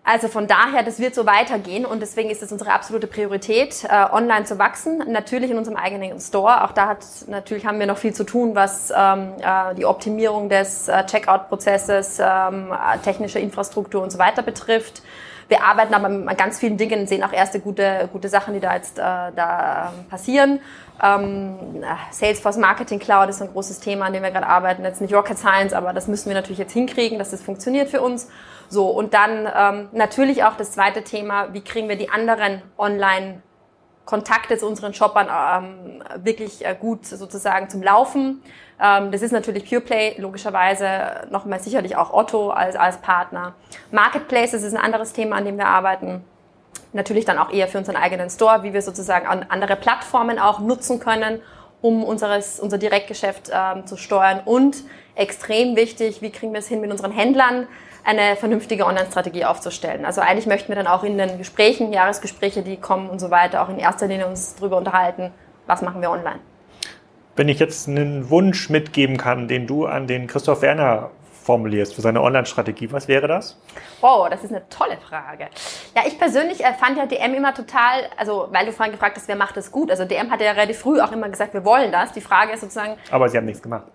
Also von daher, das wird so weitergehen und deswegen ist es unsere absolute Priorität, äh, online zu wachsen. Natürlich in unserem eigenen Store. Auch da hat natürlich haben wir noch viel zu tun, was ähm, äh, die Optimierung des äh, Checkout-Prozesses, ähm, äh, technische Infrastruktur und so weiter betrifft. Wir arbeiten aber an ganz vielen Dingen, sehen auch erste gute, gute Sachen, die da jetzt äh, da ähm, passieren. Ähm, Salesforce Marketing Cloud ist ein großes Thema, an dem wir gerade arbeiten. Jetzt nicht Rocket Science, aber das müssen wir natürlich jetzt hinkriegen, dass das funktioniert für uns. So, und dann ähm, natürlich auch das zweite Thema, wie kriegen wir die anderen online Kontakte zu unseren Shoppern ähm, wirklich äh, gut sozusagen zum Laufen. Ähm, das ist natürlich PurePlay, logischerweise nochmal sicherlich auch Otto als, als Partner. Marketplaces ist ein anderes Thema, an dem wir arbeiten. Natürlich dann auch eher für unseren eigenen Store, wie wir sozusagen andere Plattformen auch nutzen können, um unseres, unser Direktgeschäft ähm, zu steuern. Und extrem wichtig, wie kriegen wir es hin mit unseren Händlern, eine vernünftige Online-Strategie aufzustellen. Also eigentlich möchten wir dann auch in den Gesprächen, Jahresgespräche, die kommen und so weiter, auch in erster Linie uns darüber unterhalten, was machen wir online. Wenn ich jetzt einen Wunsch mitgeben kann, den du an den Christoph Werner formulierst für seine Online-Strategie, was wäre das? Wow, das ist eine tolle Frage. Ja, ich persönlich äh, fand ja DM immer total, also weil du vorhin gefragt hast, wer macht das gut? Also DM hat ja relativ früh auch immer gesagt, wir wollen das. Die Frage ist sozusagen. Aber sie haben nichts gemacht.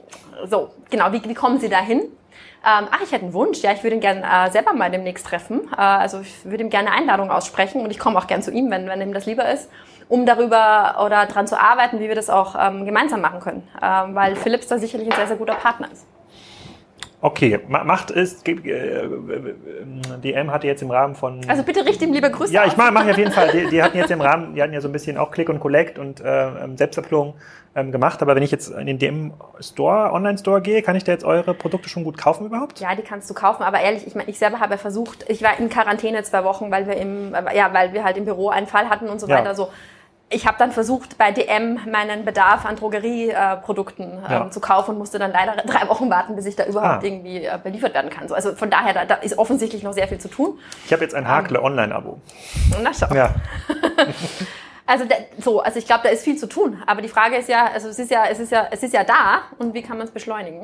So, genau, wie, wie kommen sie dahin? Ähm, ach, ich hätte einen Wunsch. Ja, ich würde ihn gerne äh, selber mal demnächst treffen. Äh, also ich würde ihm gerne eine Einladung aussprechen und ich komme auch gern zu ihm, wenn, wenn ihm das lieber ist, um darüber oder daran zu arbeiten, wie wir das auch ähm, gemeinsam machen können. Ähm, weil Philips da sicherlich ein sehr, sehr guter Partner ist. Okay, macht es, äh, DM hatte jetzt im Rahmen von... Also bitte richte ihm liebe Grüße Ja, ich mache mach auf jeden Fall. Die, die, hatten jetzt im Rahmen, die hatten ja so ein bisschen auch Click und Collect und äh, ähm, Selbstabholung ähm, gemacht. Aber wenn ich jetzt in den DM Store, Online-Store gehe, kann ich da jetzt eure Produkte schon gut kaufen überhaupt? Ja, die kannst du kaufen. Aber ehrlich, ich meine, ich selber habe ja versucht, ich war in Quarantäne zwei Wochen, weil wir im, ja, weil wir halt im Büro einen Fall hatten und so weiter. Ja. So ich habe dann versucht, bei DM meinen Bedarf an Drogerieprodukten äh, ja. ähm, zu kaufen und musste dann leider drei Wochen warten, bis ich da überhaupt ah. irgendwie äh, beliefert werden kann. So, also von daher, da, da, ist offensichtlich noch sehr viel zu tun. Ich habe jetzt ein Hakle ähm. Na schau. Ja. Also so, also ich glaube, da ist viel zu tun. Aber die Frage ist ja, also es ist ja, es ist ja, es ist ja da und wie kann man es beschleunigen?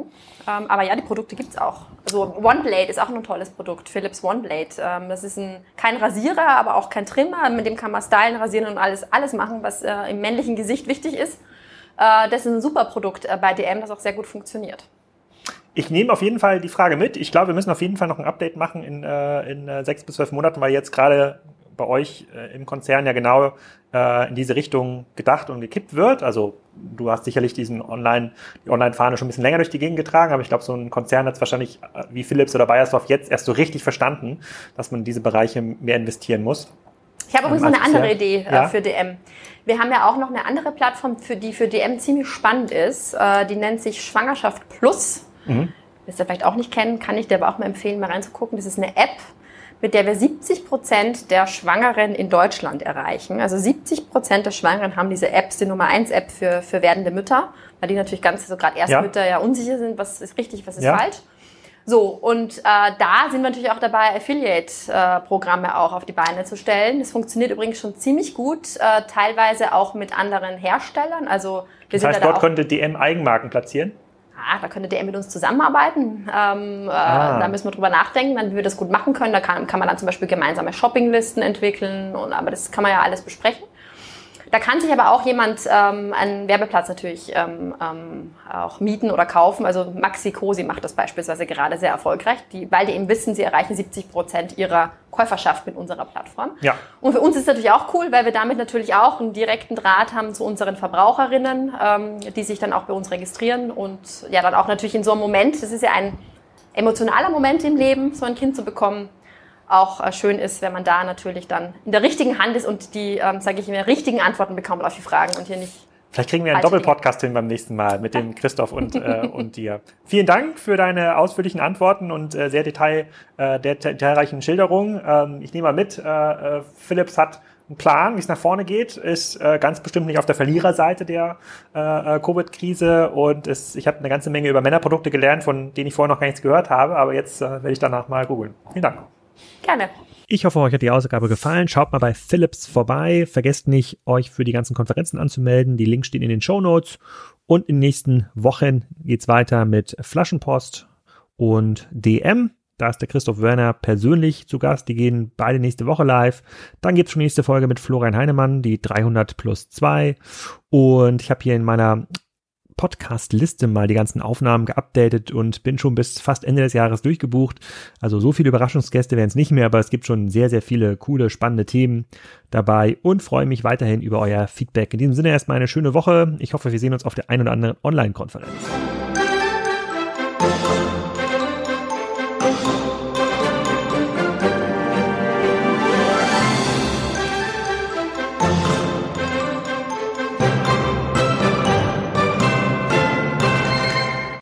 Ähm, aber ja, die Produkte gibt's auch. Also OneBlade ist auch ein tolles Produkt, Philips OneBlade. Ähm, das ist ein, kein Rasierer, aber auch kein Trimmer. Mit dem kann man stylen, rasieren und alles, alles machen, was äh, im männlichen Gesicht wichtig ist. Äh, das ist ein super Produkt äh, bei DM, das auch sehr gut funktioniert. Ich nehme auf jeden Fall die Frage mit. Ich glaube, wir müssen auf jeden Fall noch ein Update machen in, äh, in äh, sechs bis zwölf Monaten, weil jetzt gerade bei euch äh, im Konzern ja genau äh, in diese Richtung gedacht und gekippt wird. Also du hast sicherlich diesen Online, die Online-Fahne schon ein bisschen länger durch die Gegend getragen, aber ich glaube, so ein Konzern hat es wahrscheinlich äh, wie Philips oder Bayersdorf jetzt erst so richtig verstanden, dass man in diese Bereiche mehr investieren muss. Ich habe übrigens noch eine andere Idee äh, ja? für DM. Wir haben ja auch noch eine andere Plattform, für die für DM ziemlich spannend ist. Äh, die nennt sich Schwangerschaft Plus. Mhm. Wisst ihr vielleicht auch nicht kennen, kann ich dir aber auch mal empfehlen, mal reinzugucken. Das ist eine App, mit der wir 70 Prozent der Schwangeren in Deutschland erreichen. Also 70 Prozent der Schwangeren haben diese Apps, die Nummer 1 App für, für werdende Mütter, weil die natürlich ganz, so also gerade Erstmütter ja. ja unsicher sind, was ist richtig, was ist ja. falsch. So, und äh, da sind wir natürlich auch dabei, Affiliate-Programme äh, auch auf die Beine zu stellen. Das funktioniert übrigens schon ziemlich gut, äh, teilweise auch mit anderen Herstellern. Also wir das heißt, dort da könnte DM Eigenmarken platzieren? Ah, da könnte der mit uns zusammenarbeiten. Ähm, äh, ah. Da müssen wir drüber nachdenken, dann, wie wir das gut machen können. Da kann, kann man dann zum Beispiel gemeinsame Shoppinglisten entwickeln. Und, aber das kann man ja alles besprechen. Da kann sich aber auch jemand ähm, einen Werbeplatz natürlich ähm, ähm, auch mieten oder kaufen. Also Maxi Cosi macht das beispielsweise gerade sehr erfolgreich, die, weil die eben wissen, sie erreichen 70 Prozent ihrer Käuferschaft mit unserer Plattform. Ja. Und für uns ist es natürlich auch cool, weil wir damit natürlich auch einen direkten Draht haben zu unseren Verbraucherinnen, ähm, die sich dann auch bei uns registrieren und ja dann auch natürlich in so einem Moment, das ist ja ein emotionaler Moment im Leben, so ein Kind zu bekommen, auch äh, schön ist, wenn man da natürlich dann in der richtigen Hand ist und die, ähm, sage ich mir, richtigen Antworten bekommt auf die Fragen und hier nicht. Vielleicht kriegen wir einen Doppelpodcast hin beim nächsten Mal mit dem Christoph und, äh, und dir. Vielen Dank für deine ausführlichen Antworten und äh, sehr detail, äh, detailreichen Schilderungen. Ähm, ich nehme mal mit, äh, äh, Philips hat einen Plan, wie es nach vorne geht, ist äh, ganz bestimmt nicht auf der Verliererseite der äh, äh Covid-Krise und ist, ich habe eine ganze Menge über Männerprodukte gelernt, von denen ich vorher noch gar nichts gehört habe, aber jetzt äh, werde ich danach mal googeln. Vielen Dank. Gerne. Ich hoffe, euch hat die Ausgabe gefallen. Schaut mal bei Philips vorbei. Vergesst nicht, euch für die ganzen Konferenzen anzumelden. Die Links stehen in den Show Notes. Und in den nächsten Wochen geht's weiter mit Flaschenpost und DM. Da ist der Christoph Werner persönlich zu Gast. Die gehen beide nächste Woche live. Dann gibt's schon nächste Folge mit Florian Heinemann, die 300 plus 2. Und ich habe hier in meiner Podcast-Liste mal die ganzen Aufnahmen geupdatet und bin schon bis fast Ende des Jahres durchgebucht. Also so viele Überraschungsgäste werden es nicht mehr, aber es gibt schon sehr, sehr viele coole, spannende Themen dabei und freue mich weiterhin über euer Feedback. In diesem Sinne erstmal eine schöne Woche. Ich hoffe, wir sehen uns auf der ein oder anderen Online-Konferenz.